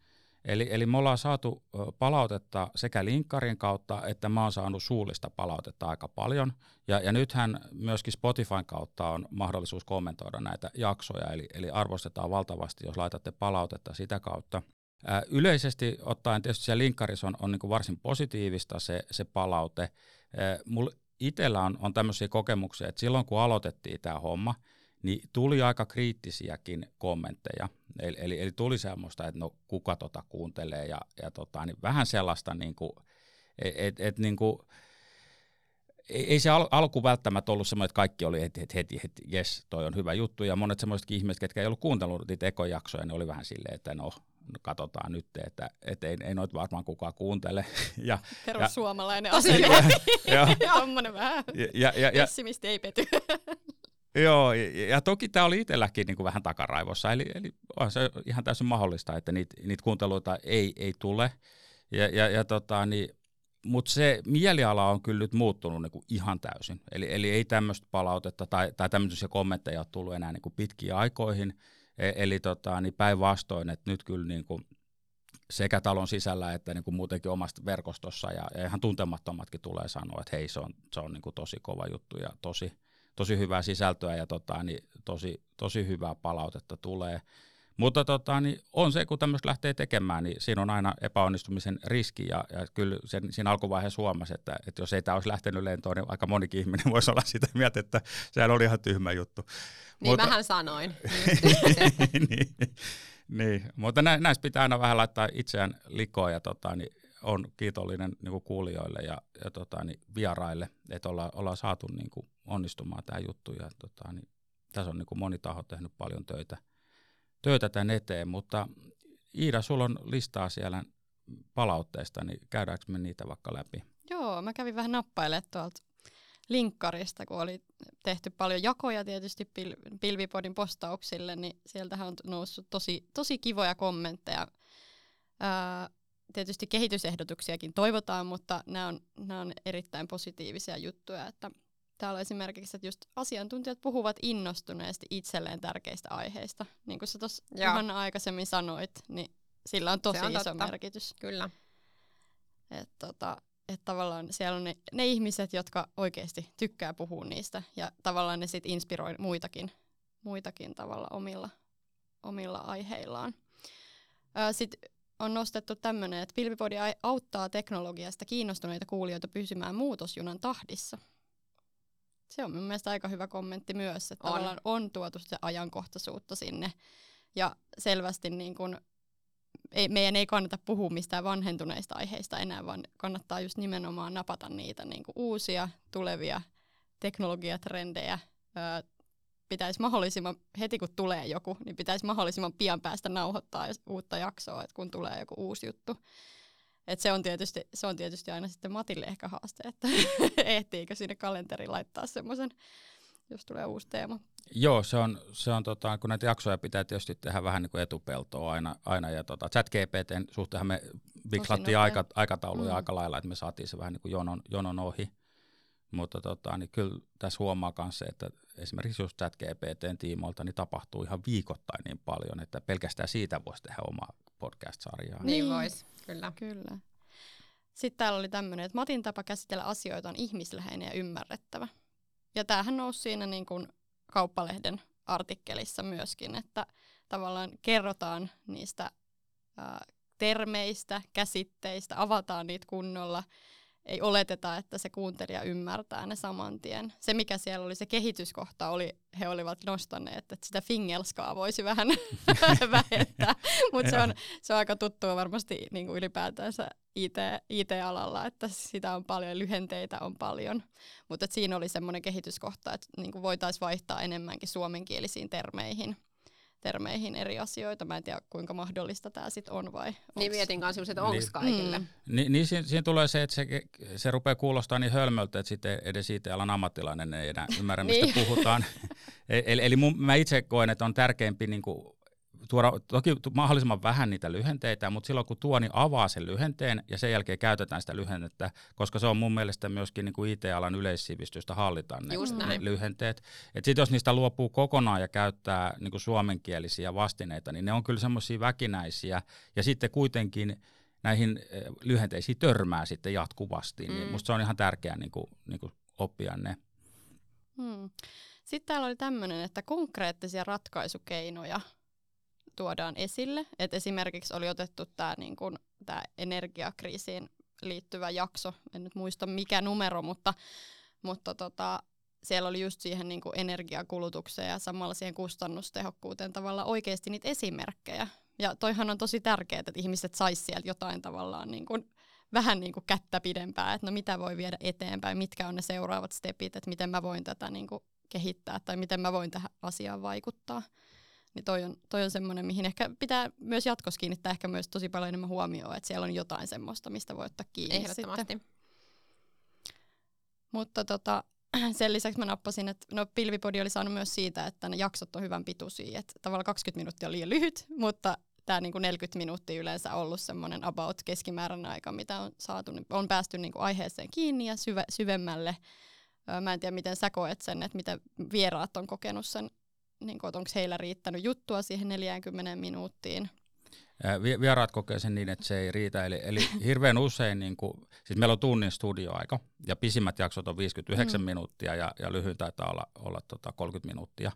Speaker 2: Eli, eli me ollaan saatu palautetta sekä linkkarin kautta, että mä oon saanut suullista palautetta aika paljon. Ja, ja nythän myöskin Spotifyn kautta on mahdollisuus kommentoida näitä jaksoja, eli, eli arvostetaan valtavasti, jos laitatte palautetta sitä kautta. Ää, yleisesti ottaen tietysti siellä linkkarissa on, on niin varsin positiivista se, se palaute. mulla itsellä on, on tämmöisiä kokemuksia, että silloin kun aloitettiin tämä homma, niin tuli aika kriittisiäkin kommentteja. Eli, eli, eli tuli semmoista, että no kuka tota kuuntelee ja, ja tota, niin vähän sellaista, niin kuin, et, et, niin kuin, ei se al- alku välttämättä ollut semmoinen, että kaikki oli heti, heti, heti, heti jes, toi on hyvä juttu. Ja monet semmoisetkin ihmiset, ketkä ei ollut kuunnellut niitä ekojaksoja, ne oli vähän silleen, että no, no katsotaan nyt, että, että ei, ei noita varmaan kukaan kuuntele.
Speaker 1: Ja, Perussuomalainen asia. ja, ja, vähän ja, ja, ja, pessimisti ei pety.
Speaker 2: Joo, ja, toki tämä oli itselläkin niin kuin vähän takaraivossa, eli, eli on se ihan täysin mahdollista, että niitä, niitä kuunteluita ei, ei tule. Ja, ja, ja tota, niin, mutta se mieliala on kyllä nyt muuttunut niin kuin ihan täysin. Eli, eli ei tämmöistä palautetta tai, tai tämmöisiä kommentteja ole tullut enää niin kuin pitkiin aikoihin. E, eli tota, niin päinvastoin, että nyt kyllä niin kuin sekä talon sisällä että niin kuin muutenkin omasta verkostossa ja, ja ihan tuntemattomatkin tulee sanoa, että hei se on, se on niin kuin tosi kova juttu ja tosi, tosi hyvää sisältöä ja tota, niin tosi, tosi hyvää palautetta tulee. Mutta tota, niin on se, kun tämmöistä lähtee tekemään, niin siinä on aina epäonnistumisen riski ja, ja kyllä sen, siinä alkuvaiheessa huomasi, että, että jos ei tämä olisi lähtenyt lentoon, niin aika monikin ihminen voisi olla sitä mieltä, että sehän oli ihan tyhmä juttu.
Speaker 3: Niin mutta, mähän sanoin.
Speaker 2: niin, niin, mutta nä, näistä pitää aina vähän laittaa itseään likoon ja tota, niin on kiitollinen niin kuin kuulijoille ja, ja tota, niin vieraille, että olla, ollaan saatu niin kuin onnistumaan tämä juttu. Ja, tota, niin, tässä on niin kuin moni taho tehnyt paljon töitä, töitä tämän eteen, mutta Iida, sulla on listaa siellä palautteista, niin käydäänkö me niitä vaikka läpi?
Speaker 1: Joo, mä kävin vähän nappailemaan tuolta linkkarista, kun oli tehty paljon jakoja tietysti pil- Pilvipodin postauksille, niin sieltähän on noussut tosi, tosi kivoja kommentteja. Ää, tietysti kehitysehdotuksiakin toivotaan, mutta nämä on, nämä on erittäin positiivisia juttuja, että täällä esimerkiksi, että just asiantuntijat puhuvat innostuneesti itselleen tärkeistä aiheista. Niin kuin sä tuossa ihan aikaisemmin sanoit, niin sillä on tosi on iso totta. merkitys.
Speaker 3: Kyllä.
Speaker 1: Että tota, et tavallaan siellä on ne, ne ihmiset, jotka oikeasti tykkää puhua niistä ja tavallaan ne sitten inspiroi muitakin, muitakin tavalla omilla, omilla aiheillaan. Sitten on nostettu tämmöinen, että Pilvipodi auttaa teknologiasta kiinnostuneita kuulijoita pysymään muutosjunan tahdissa. Se on mun mielestä aika hyvä kommentti myös, että on. tavallaan on tuotu se ajankohtaisuutta sinne. Ja selvästi niin kun, ei, meidän ei kannata puhua mistään vanhentuneista aiheista enää, vaan kannattaa just nimenomaan napata niitä niin uusia tulevia teknologiatrendejä, pitäisi mahdollisimman, heti kun tulee joku, niin pitäisi mahdollisimman pian päästä nauhoittaa uutta jaksoa, että kun tulee joku uusi juttu. Et se, on tietysti, se on tietysti aina sitten Matille ehkä haaste, että ehtiikö sinne kalenteriin laittaa semmoisen, jos tulee uusi teema.
Speaker 2: Joo, se on, se on tota, kun näitä jaksoja pitää tietysti tehdä vähän niin kuin etupeltoa aina, aina ja tota, chat GPTn suhteenhan me vikslattiin aika, aikatauluja mm. aika lailla, että me saatiin se vähän niin kuin jonon, jonon ohi. Mutta tota, niin kyllä tässä huomaa myös se, että esimerkiksi just chat GPTn tiimoilta niin tapahtuu ihan viikoittain niin paljon, että pelkästään siitä voisi tehdä omaa podcast-sarjaa.
Speaker 3: Niin, niin voisi, kyllä.
Speaker 1: kyllä. Sitten täällä oli tämmöinen, että Matin tapa käsitellä asioita on ihmisläheinen ja ymmärrettävä. Ja tämähän nousi siinä niin kuin kauppalehden artikkelissa myöskin, että tavallaan kerrotaan niistä ää, termeistä, käsitteistä, avataan niitä kunnolla ei oleteta, että se kuuntelija ymmärtää ne saman tien. Se, mikä siellä oli se kehityskohta, oli, he olivat nostaneet, että sitä fingelskaa voisi vähän vähentää. Mutta se on, se on aika tuttua varmasti niin kuin ylipäätänsä IT, IT-alalla, että sitä on paljon, lyhenteitä on paljon. Mutta siinä oli semmoinen kehityskohta, että niin voitaisiin vaihtaa enemmänkin suomenkielisiin termeihin termeihin eri asioita. Mä en tiedä, kuinka mahdollista tämä sitten on vai
Speaker 3: Niin mietin kanssa että onko niin, kaikille. Mm.
Speaker 2: Niin, niin siinä, siinä, tulee se, että se, se rupeaa kuulostaa niin hölmöltä, että sitten edes IT-alan ammattilainen ei enää ymmärrä, mistä niin. puhutaan. E-, eli, eli mun, mä itse koen, että on tärkeämpi niin kuin tuoda toki mahdollisimman vähän niitä lyhenteitä, mutta silloin kun tuo, niin avaa sen lyhenteen ja sen jälkeen käytetään sitä lyhennettä, koska se on mun mielestä myöskin niin kuin IT-alan yleissivistystä hallita ne, ne lyhenteet. Sitten jos niistä luopuu kokonaan ja käyttää niin kuin suomenkielisiä vastineita, niin ne on kyllä semmoisia väkinäisiä ja sitten kuitenkin näihin eh, lyhenteisiin törmää sitten jatkuvasti, niin
Speaker 3: Mm.
Speaker 2: musta se on ihan tärkeää niin kuin, niin kuin oppia ne.
Speaker 1: Hmm. Sitten täällä oli tämmöinen, että konkreettisia ratkaisukeinoja tuodaan esille. Et esimerkiksi oli otettu tämä niin kun, tää energiakriisiin liittyvä jakso. En nyt muista mikä numero, mutta, mutta tota, siellä oli just siihen niin energiakulutukseen ja samalla siihen kustannustehokkuuteen tavalla oikeasti niitä esimerkkejä. Ja toihan on tosi tärkeää, että ihmiset sais sieltä jotain tavallaan niin kun, vähän niin kuin kättä pidempää, että no mitä voi viedä eteenpäin, mitkä on ne seuraavat stepit, että miten mä voin tätä niin kuin kehittää tai miten mä voin tähän asiaan vaikuttaa. Niin toi on, toi on semmoinen, mihin ehkä pitää myös jatkossa kiinnittää ehkä myös tosi paljon enemmän huomioon, että siellä on jotain semmoista, mistä voi ottaa kiinni
Speaker 3: Ehdottomasti.
Speaker 1: sitten. Mutta tota, sen lisäksi mä nappasin, että no Pilvipodi oli saanut myös siitä, että ne jaksot on hyvän pituisia, että tavallaan 20 minuuttia on liian lyhyt, mutta tämä niinku 40 minuuttia yleensä ollut semmoinen about keskimääräinen aika, mitä on saatu, niin on päästy niinku aiheeseen kiinni ja syve, syvemmälle. Mä en tiedä, miten sä koet sen, että miten vieraat on kokenut sen, niin onko heillä riittänyt juttua siihen 40 minuuttiin.
Speaker 2: Vieraat kokee sen niin, että se ei riitä. Eli, eli hirveän usein, niin kuin, siis meillä on tunnin studioaika ja pisimmät jaksot on 59
Speaker 1: Mm.
Speaker 2: mm. minuuttia ja, ja lyhyin taitaa olla, olla tota 30 minuuttia.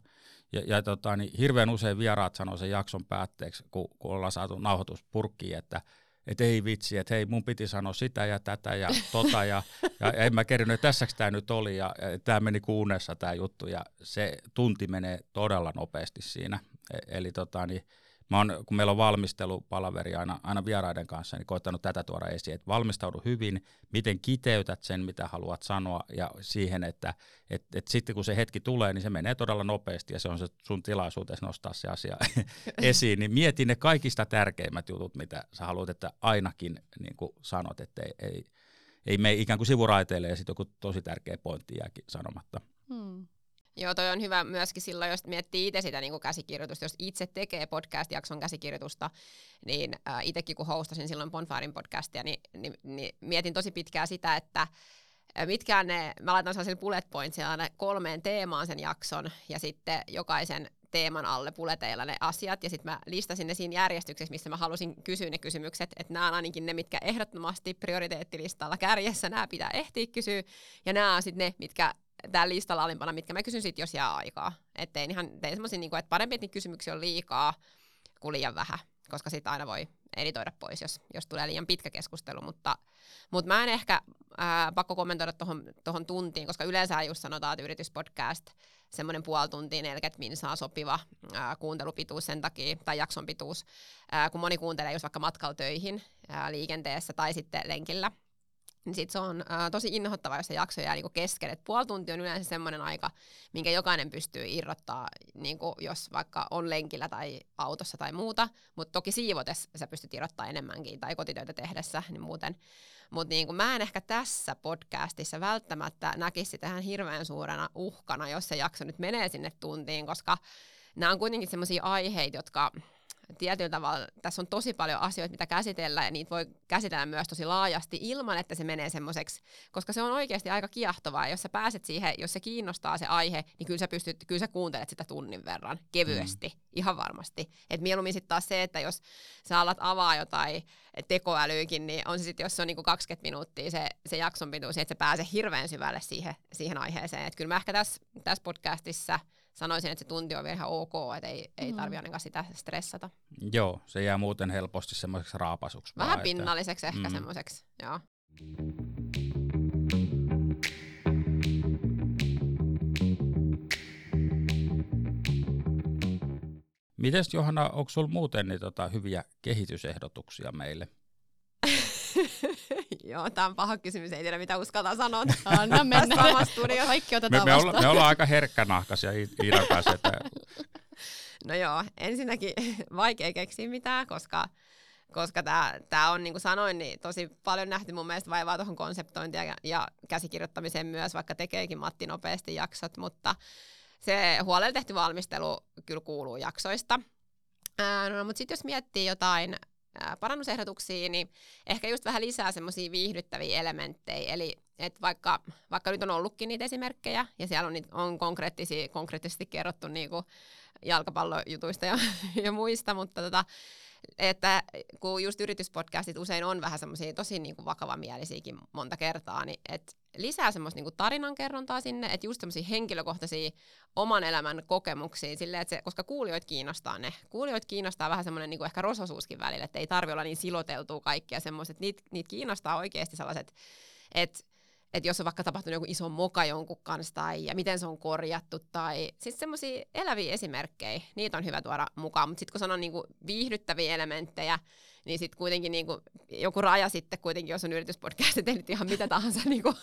Speaker 2: Ja, ja tota, niin hirveän usein vieraat sanoo sen jakson päätteeksi, kun, kun ollaan saatu nauhoitus purkkiin, että et ei vitsi, että hei mun piti sanoa sitä ja tätä ja tota ja, ja, en mä kerinyt, että tässäks tämä nyt oli ja, ja tämä meni kuunessa tämä juttu ja se tunti menee todella nopeasti siinä. E- eli tota, niin, mä oon, kun meillä on valmistelupalaveri aina, aina vieraiden kanssa, niin koittanut tätä tuoda esiin, että valmistaudu hyvin, miten kiteytät sen, mitä haluat sanoa, ja siihen, että et, et sitten kun se hetki tulee, niin se menee todella nopeasti, ja se on se sun tilaisuutesi nostaa se asia esiin, niin mieti ne kaikista tärkeimmät jutut, mitä sä haluat, että ainakin niin kuin sanot, että ei, ei, ei mene ikään kuin sivuraiteille, ja sitten joku tosi tärkeä pointti jääkin sanomatta.
Speaker 1: Hmm.
Speaker 3: Joo, toi on hyvä myöskin silloin, jos miettii itse sitä niin käsikirjoitusta, jos itse tekee podcast-jakson käsikirjoitusta, niin äh, itsekin kun hostasin silloin Bonfiren podcastia, niin, niin, niin mietin tosi pitkään sitä, että mitkä on ne, mä laitan sellaisen bullet pointsilla kolmeen teemaan sen jakson, ja sitten jokaisen teeman alle puleteilla ne asiat, ja sitten mä listasin ne siinä järjestyksessä, missä mä halusin kysyä ne kysymykset, että nämä on ainakin ne, mitkä ehdottomasti prioriteettilistalla kärjessä, nämä pitää ehtiä kysyä, ja nämä on sitten ne, mitkä täällä listalla alimpana, mitkä mä kysyn sit, jos jää aikaa. Että tein ihan tein semmosia, niinku, että parempi, että niitä kysymyksiä on liikaa kuin liian vähän, koska sitten aina voi editoida pois, jos, jos tulee liian pitkä keskustelu, mutta, mutta mä en ehkä ää, pakko kommentoida tuohon tohon tuntiin, koska yleensä just sanotaan, että yrityspodcast, semmoinen puoli tuntia, 40 minsaa sopiva ää, kuuntelupituus sen takia, tai jakson pituus, ää, kun moni kuuntelee just vaikka matkalla töihin, ää, liikenteessä tai sitten lenkillä, niin sit se on ää, tosi innoittavaa, jos se jakso jää niinku kesken. Et puoli tuntia on yleensä semmoinen aika, minkä jokainen pystyy irrottaa, niinku, jos vaikka on lenkillä tai autossa tai muuta. Mutta toki siivotes sä pystyt irrottaa enemmänkin tai kotitöitä tehdessä, niin muuten. Mutta niinku, mä en ehkä tässä podcastissa välttämättä näkisi sitä ihan hirveän suurena uhkana, jos se jakso nyt menee sinne tuntiin, koska nämä on kuitenkin sellaisia aiheita, jotka tietyllä tavalla, tässä on tosi paljon asioita, mitä käsitellä, ja niitä voi käsitellä myös tosi laajasti ilman, että se menee semmoiseksi, koska se on oikeasti aika kiehtovaa, jos sä pääset siihen, jos se kiinnostaa se aihe, niin kyllä sä, pystyt, kyllä sä kuuntelet sitä tunnin verran, kevyesti, mm. ihan varmasti. Et mieluummin sitten taas se, että jos sä alat avaa jotain tekoälyykin, niin on se sitten, jos se on niinku 20 minuuttia se, se jakson pituus, niin että se pääsee hirveän syvälle siihen, siihen aiheeseen. Et kyllä mä ehkä tässä, tässä podcastissa sanoisin, että se tunti on vielä ihan ok, että ei, ei tarvi ainakaan sitä stressata.
Speaker 2: Joo, se jää muuten helposti semmoiseksi raapasuksi.
Speaker 3: Vähän
Speaker 2: vaan, että-
Speaker 3: pinnalliseksi ehkä
Speaker 2: Mm.
Speaker 3: semmoiseksi, joo.
Speaker 2: Mites Johanna, onko sulla muuten niin tota, hyviä kehitysehdotuksia meille?
Speaker 3: joo, tämä on paha kysymys, ei tiedä mitä uskaltaa sanoa.
Speaker 1: Anna mennä. Kaikki
Speaker 2: Me,
Speaker 1: otetaan
Speaker 2: me, olla,
Speaker 1: vastaan.
Speaker 2: me ollaan aika herkkänahkaisia Iidan kanssa, että
Speaker 3: No joo, ensinnäkin vaikea keksiä mitään, koska koska tämä on, niin kuin sanoin, niin tosi paljon nähty mun mielestä vaivaa tuohon konseptointiin ja, ja käsikirjoittamiseen myös, vaikka tekeekin Matti nopeasti jaksot, mutta se huolella tehty valmistelu kyllä kuuluu jaksoista. Ää, no, mutta sitten jos miettii jotain parannusehdotuksia, niin ehkä just vähän lisää semmoisia viihdyttäviä elementtejä. Eli et vaikka, vaikka nyt on ollutkin niitä esimerkkejä, ja siellä on, on konkreettisia, konkreettisesti kerrottu niinku jalkapallojutuista ja, ja muista, mutta tota, että kun just yrityspodcastit usein on vähän semmoisia tosi niin kuin vakavamielisiäkin monta kertaa, niin et lisää semmoista niin kuin tarinankerrontaa sinne, että just semmoisia henkilökohtaisia oman elämän kokemuksia, silleen, että se, koska kuulijoit kiinnostaa ne. Kuulijoit kiinnostaa vähän semmoinen niin kuin ehkä rososuuskin välillä, että ei tarvi olla niin siloteltua kaikkia semmoiset, niitä niit kiinnostaa oikeasti sellaiset, että että jos on vaikka tapahtunut joku iso moka jonkun kanssa tai ja miten se on korjattu tai siis semmoisia eläviä esimerkkejä, niitä on hyvä tuoda mukaan, mutta sitten kun sanon niinku viihdyttäviä elementtejä, niin sitten kuitenkin niinku joku raja sitten kuitenkin, jos on yrityspodcast, tehnyt ihan mitä tahansa niinku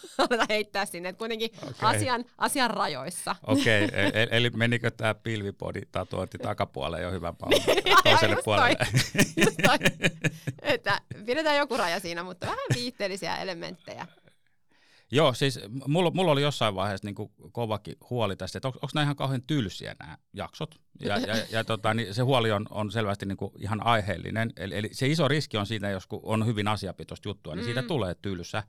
Speaker 3: heittää sinne, että kuitenkin okay. asian, asian rajoissa.
Speaker 2: Okei, okay. E-, e- eli menikö tämä pilvipodi tatuointi takapuolelle jo hyvän paljon toiselle puolelle?
Speaker 3: toi. että pidetään joku raja siinä, mutta vähän viihteellisiä elementtejä.
Speaker 2: Joo, siis mulla, mulla oli jossain vaiheessa niin kuin kovakin huoli tästä, että on, onko nämä ihan kauhean tylsiä nämä jaksot. Ja, ja, ja tota, niin se huoli on, on selvästi niin kuin ihan aiheellinen. Eli, eli se iso riski on siinä, jos on hyvin asiapitoista juttua, niin mm. siitä tulee tylsä.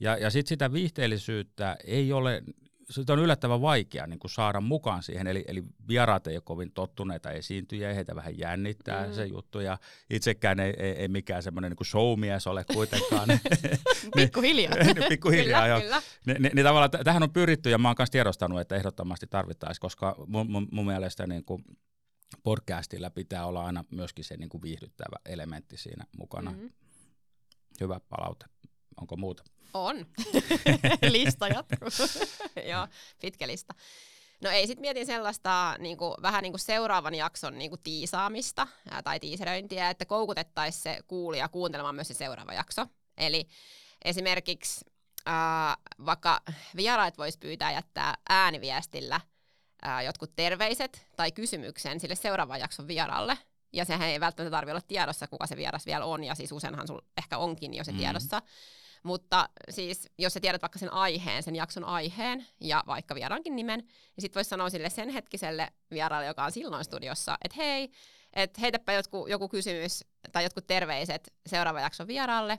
Speaker 2: Ja, ja sitten sitä viihteellisyyttä ei ole sitä on yllättävän vaikea niin kuin saada mukaan siihen, eli, eli vieraat ei ole kovin tottuneita esiintyjiä, heitä vähän jännittää mm. se juttu, ja itsekään ei, ei, ei mikään semmoinen niin showmies ole kuitenkaan.
Speaker 1: Pikkuhiljaa.
Speaker 2: Pikkuhiljaa, joo. Kyllä. Niin, niin, niin tavallaan t- tähän on pyritty, ja mä oon myös tiedostanut, että ehdottomasti tarvittaisiin, koska mun, mun, mun mielestä niin kuin podcastilla pitää olla aina myöskin se niin kuin viihdyttävä elementti siinä mukana. Mm-hmm. Hyvä palaute. Onko muuta?
Speaker 3: On. lista jatkuu. Joo, pitkä lista. No ei, sitten mietin sellaista niin kuin, vähän niin kuin seuraavan jakson niin kuin tiisaamista ää, tai tiiseröintiä, että koukutettaisiin se kuulija kuuntelemaan myös se seuraava jakso. Eli esimerkiksi ää, vaikka vieraat vois pyytää jättää ääniviestillä ää, jotkut terveiset tai kysymyksen sille seuraavan jakson vieralle, ja sehän ei välttämättä tarvitse olla tiedossa, kuka se vieras vielä on, ja siis useinhan sulla ehkä onkin jo se mm. tiedossa. Mutta siis, jos sä tiedät vaikka sen aiheen, sen jakson aiheen ja vaikka vieraankin nimen, niin sit voisi sanoa sille sen hetkiselle vieraalle, joka on silloin studiossa, että hei, että heitäpä joku, joku kysymys tai jotkut terveiset seuraavan jakson vieraalle.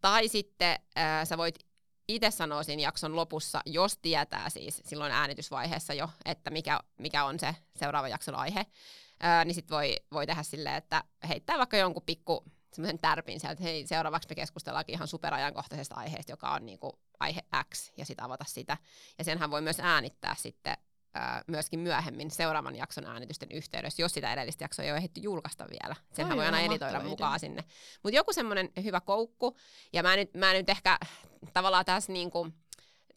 Speaker 3: Tai sitten äh, sä voit itse sanoa siinä jakson lopussa, jos tietää siis silloin äänitysvaiheessa jo, että mikä, mikä on se seuraava jakson aihe, ää, niin sitten voi, voi tehdä silleen, että heittää vaikka jonkun pikku semmoisen tärpin sieltä, että hei, seuraavaksi me keskustellaankin ihan superajankohtaisesta aiheesta, joka on niinku aihe X, ja sitten avata sitä. Ja senhän voi myös äänittää sitten ää, myöskin myöhemmin seuraavan jakson äänitysten yhteydessä, jos sitä edellistä jaksoa ei ole ehditty julkaista vielä. Senhän Ai voi aina editoida mukaan idea. sinne. Mutta joku semmoinen hyvä koukku, ja mä nyt, mä nyt ehkä tavallaan tässä niinku,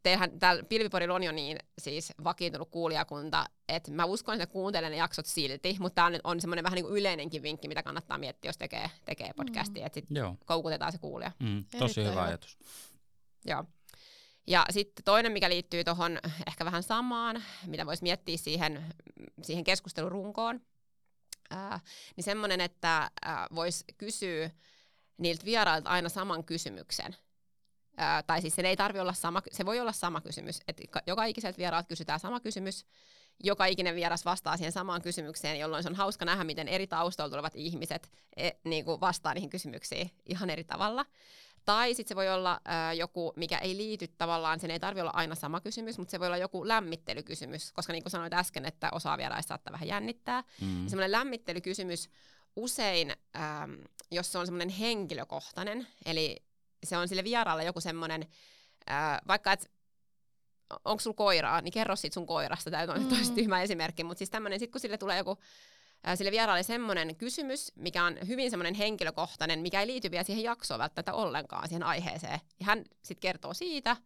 Speaker 3: teillähän täällä Pilvipodilla on jo niin siis vakiintunut kuulijakunta, että mä uskon, että kuuntelen ne jaksot silti, mutta tämä on, on semmoinen vähän niin kuin yleinenkin vinkki, mitä kannattaa miettiä, jos tekee, tekee podcastia, mm. että sitten koukutetaan se kuulija.
Speaker 2: Mm, tosi hyvä hyvä ajatus.
Speaker 3: Joo. Ja sitten toinen, mikä liittyy tuohon ehkä vähän samaan, mitä voisi miettiä siihen, siihen keskustelurunkoon, ää, niin semmoinen, että voisi kysyä niiltä vierailta aina saman kysymyksen. Ää, tai siis se ei tarvi olla sama, se voi olla sama kysymys, että joka ikiseltä vieraalta kysytään sama kysymys, joka ikinen vieras vastaa siihen samaan kysymykseen, jolloin se on hauska nähdä, miten eri taustoilla tulevat ihmiset e, niin kuin vastaa niihin kysymyksiin ihan eri tavalla. Tai sitten se voi olla ää, joku, mikä ei liity tavallaan, sen ei tarvitse olla aina sama kysymys, mutta se voi olla joku lämmittelykysymys, koska niin kuin sanoit äsken, että osa vieraista saattaa vähän jännittää. Mm. Semmoinen lämmittelykysymys usein, äm, jos se on semmoinen henkilökohtainen, eli se on sille vieraalle joku semmoinen, vaikka että onko sulla koiraa, niin kerro siitä sun koirasta. Tämä on mm. tosi tyhmä esimerkki, mutta siis tämmöinen, sit kun sille tulee joku ää, sille vieraalle semmoinen kysymys, mikä on hyvin semmoinen henkilökohtainen, mikä ei liity vielä siihen jaksoon välttämättä ollenkaan, siihen aiheeseen. Ja hän sitten kertoo siitä,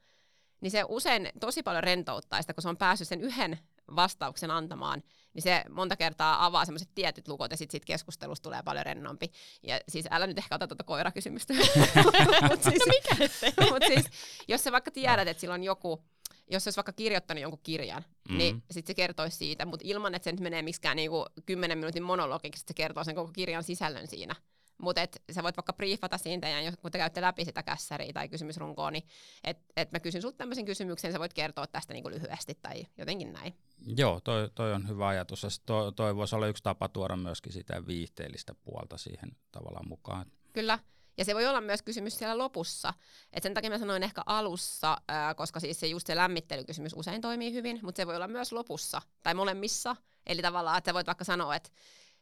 Speaker 3: niin se usein tosi paljon rentouttaa sitä, kun se on päässyt sen yhden vastauksen antamaan, niin se monta kertaa avaa semmoiset tietyt lukot ja sitten sit keskustelusta tulee paljon rennompi. Ja siis älä nyt ehkä ota tuota koirakysymystä.
Speaker 1: mut siis, no mikä
Speaker 3: mut siis, jos sä vaikka tiedät, että sillä on joku, jos se olisi vaikka kirjoittanut jonkun kirjan, mm. niin sitten se kertoisi siitä, mutta ilman, että se nyt menee miksikään niinku 10 minuutin monologiksi, että se kertoo sen koko kirjan sisällön siinä. Mutta et sä voit vaikka briefata siitä, ja kun te käytte läpi sitä kässäriä tai kysymysrunkoa, niin että et mä kysyn sulta tämmöisen kysymyksen, sä voit kertoa tästä niinku lyhyesti tai jotenkin näin.
Speaker 2: Joo, toi, toi on hyvä ajatus. Ja toi, toi voisi olla yksi tapa tuoda myöskin sitä viihteellistä puolta siihen tavallaan mukaan.
Speaker 3: Kyllä. Ja se voi olla myös kysymys siellä lopussa. Et sen takia mä sanoin ehkä alussa, ää, koska siis se just se lämmittelykysymys usein toimii hyvin, mutta se voi olla myös lopussa tai molemmissa. Eli tavallaan, että voit vaikka sanoa, että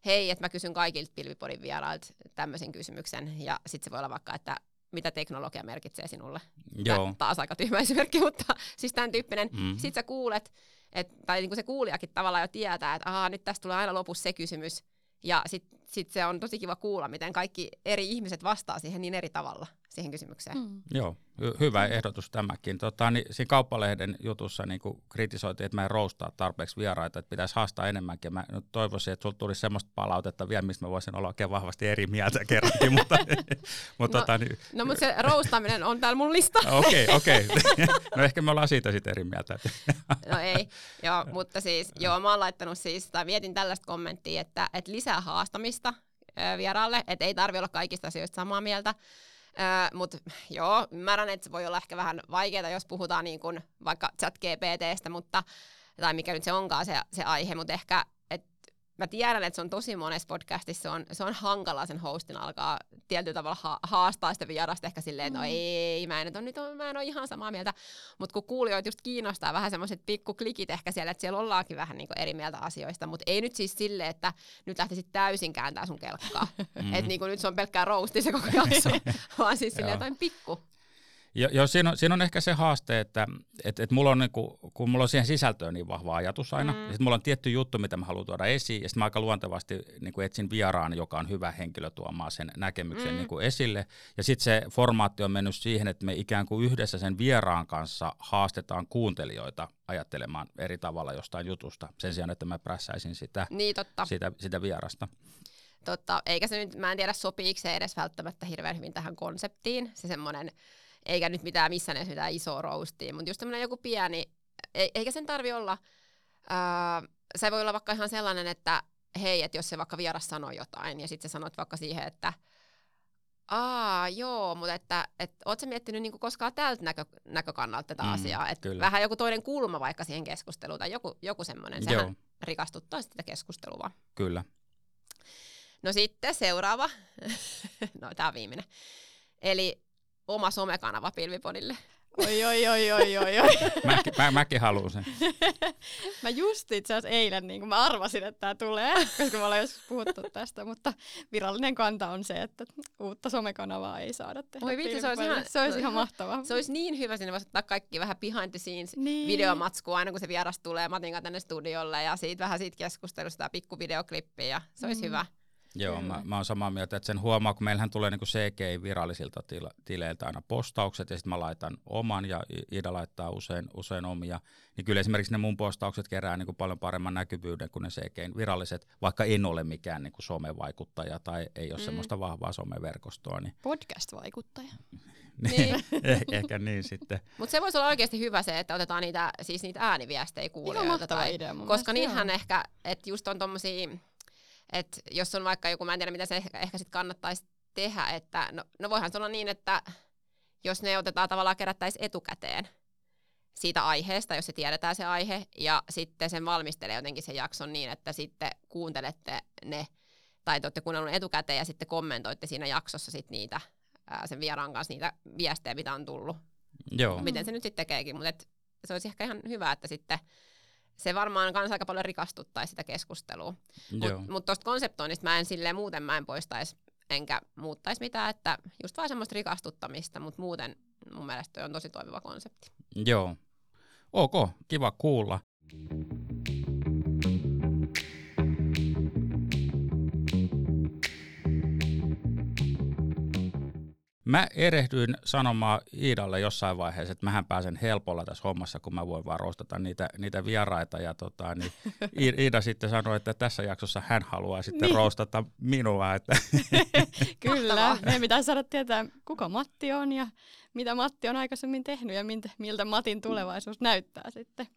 Speaker 3: hei, että mä kysyn kaikilta Pilvipodin vierailta tämmöisen kysymyksen, ja sitten se voi olla vaikka, että mitä teknologia merkitsee sinulle.
Speaker 2: Joo.
Speaker 3: Ja taas aika tyhmä esimerkki, mutta siis tämän tyyppinen.
Speaker 2: Mm.
Speaker 3: Mm-hmm. Sitten sä kuulet, et, tai niinku se kuulijakin tavallaan jo tietää, että ahaa, nyt tästä tulee aina lopussa se kysymys, ja sitten sit se on tosi kiva kuulla, miten kaikki eri ihmiset vastaa siihen niin eri tavalla siihen kysymykseen.
Speaker 1: Mm.
Speaker 2: Joo, hy- hyvä ehdotus tämäkin. Tota, niin, siinä kauppalehden jutussa niin kritisoitiin, että mä en roustaa tarpeeksi vieraita, että pitäisi haastaa enemmänkin. Mä nyt toivoisin, että sulla tulisi semmoista palautetta vielä, mistä mä voisin olla oikein vahvasti eri mieltä kerrankin. mutta, mutta
Speaker 3: No,
Speaker 2: tota, niin,
Speaker 3: No mutta se roustaminen on täällä mun lista.
Speaker 2: Okei, okei. No ehkä me ollaan siitä sitten eri mieltä.
Speaker 3: No ei, joo, mutta siis, joo, mä oon laittanut siis, tai mietin tällaista kommenttia, että, että lisää haastamista ö, vieraalle, että ei tarvi olla kaikista asioista samaa mieltä. Mutta joo, ymmärrän, että se voi olla ehkä vähän vaikeaa, jos puhutaan niin kuin vaikka chat GPTstä, mutta, tai mikä nyt se onkaan se, se aihe, mutta ehkä, mä tiedän, että se on tosi monessa podcastissa, se on, se on hankala sen hostin alkaa tietyllä tavalla ha- haastaa sitä vierasta ehkä silleen, että no ei, mä en, nyt on, nyt on, mä en ole ihan samaa mieltä, mutta kun kuulijoita just kiinnostaa vähän semmoiset pikkuklikit ehkä siellä, että siellä ollaankin vähän niin eri mieltä asioista, mutta ei nyt siis silleen, että nyt lähtisit täysin kääntää sun kelkkaa, mm. että niin nyt se on pelkkää rousti se koko jakso, vaan siis silleen jotain pikku.
Speaker 2: Jo, jo, siinä, on, siinä on ehkä se haaste, että et, et mulla on niinku, kun mulla on siihen sisältöön niin vahva ajatus aina, mm. ja sitten mulla on tietty juttu, mitä mä haluan tuoda esiin, ja sitten mä aika luontevasti niinku etsin vieraan, joka on hyvä henkilö tuomaan sen näkemyksen mm. niinku esille, ja sitten se formaatti on mennyt siihen, että me ikään kuin yhdessä sen vieraan kanssa haastetaan kuuntelijoita ajattelemaan eri tavalla jostain jutusta, sen sijaan, että mä prässäisin sitä,
Speaker 3: Niin totta.
Speaker 2: sitä, sitä vierasta.
Speaker 3: totta. Eikä se nyt, mä en tiedä sopiiko se edes välttämättä hirveän hyvin tähän konseptiin, se semmoinen, eikä nyt mitään missään edes mitään isoa roustia, mutta just tämmöinen joku pieni, e- eikä sen tarvi olla, ää, se voi olla vaikka ihan sellainen, että hei, että jos se vaikka vieras sanoo jotain, ja sitten sä sanot vaikka siihen, että Aa, joo, mutta että, että oot sä miettinyt niinku koskaan tältä näkö, näkökannalta tätä
Speaker 2: Mm,
Speaker 3: asiaa, että vähän joku toinen kulma vaikka siihen keskusteluun tai joku, joku semmoinen,
Speaker 2: Joo.
Speaker 3: sehän rikastuttaa sitä keskustelua.
Speaker 2: Kyllä.
Speaker 3: No sitten seuraava, no tämä on viimeinen, eli oma somekanava Pilvipodille.
Speaker 1: Oi, oi, oi, oi, oi, oi.
Speaker 2: Mäkin, mä, mäkin haluan sen.
Speaker 1: Mä just itse asiassa eilen, niin mä arvasin, että tämä tulee, koska me ollaan joskus puhuttu tästä, mutta virallinen kanta on se, että uutta somekanavaa ei saada tehdä.
Speaker 3: Oi vitsi, se olisi ihan-
Speaker 1: se olisi ihan mahtavaa.
Speaker 3: Se olisi niin hyvä, sinne voisi ottaa kaikki vähän behind the scenes
Speaker 1: Niin.
Speaker 3: videomatskua aina kun se vieras tulee Matin kanssa tänne studiolle ja siitä vähän siitä keskustelusta pikku videoklippiä ja se olisi
Speaker 1: Mm.
Speaker 3: hyvä.
Speaker 2: Joo,
Speaker 1: Kyllä.
Speaker 2: mä, mä oon samaa mieltä, että sen huomaa, kun meillähän tulee niinku CGI virallisilta tila, tileiltä aina postaukset, ja sitten mä laitan oman, ja Ida laittaa usein, usein omia, niin kyllä esimerkiksi ne mun postaukset kerää niinku paljon paremman näkyvyyden kuin ne CGI viralliset, vaikka en ole mikään niinku somevaikuttaja tai ei ole
Speaker 3: Mm.
Speaker 2: mm. semmoista vahvaa someverkostoa, niin,
Speaker 1: Podcast-vaikuttaja.
Speaker 3: Niin.
Speaker 2: eh- ehkä niin sitten.
Speaker 3: Mutta se voisi olla oikeasti hyvä se, että otetaan niitä, siis niitä ääniviestejä
Speaker 1: Ihan
Speaker 3: kuulijoilta.
Speaker 1: mahtava
Speaker 3: Tai,
Speaker 1: idea mun
Speaker 3: koska
Speaker 1: mielestä,
Speaker 3: niinhän
Speaker 1: joo.
Speaker 3: ehkä, että just on tommosia, että jos on vaikka joku, mä en tiedä mitä se ehkä, ehkä sit kannattaisi tehdä, että no, no voihan se olla niin, että jos ne otetaan tavallaan kerättäisiin etukäteen siitä aiheesta, jos se tiedetään se aihe, ja sitten sen valmistelee jotenkin sen jakson niin, että sitten kuuntelette ne, tai te olette kuunnellut ne etukäteen ja sitten kommentoitte siinä jaksossa sit niitä, ää, sen vieraan kanssa niitä viestejä, mitä on tullut.
Speaker 2: Joo,
Speaker 3: miten se nyt sitten tekeekin, mutta et se olisi ehkä ihan hyvä, että sitten se varmaan kans aika paljon rikastuttaisi sitä keskustelua. Mutta mut tuosta konseptoinnista mä en silleen muuten mä en poistaisi enkä muuttaisi mitään, että just vaan semmoista rikastuttamista, mutta muuten mun mielestä on tosi toimiva konsepti.
Speaker 2: Joo. Ok, kiva kuulla. Mä erehdyin sanomaan Iidalle jossain vaiheessa, että mähän pääsen helpolla tässä hommassa, kun mä voin vaan roostata niitä, niitä vieraita. Ja tota, niin Iida sitten sanoi, että tässä jaksossa hän haluaa sitten
Speaker 1: Niin.
Speaker 2: roostata minua. Että
Speaker 1: Kyllä, meidän pitää saada tietää, kuka Matti on ja mitä Matti on aikaisemmin tehnyt ja miltä, miltä Matin tulevaisuus näyttää sitten.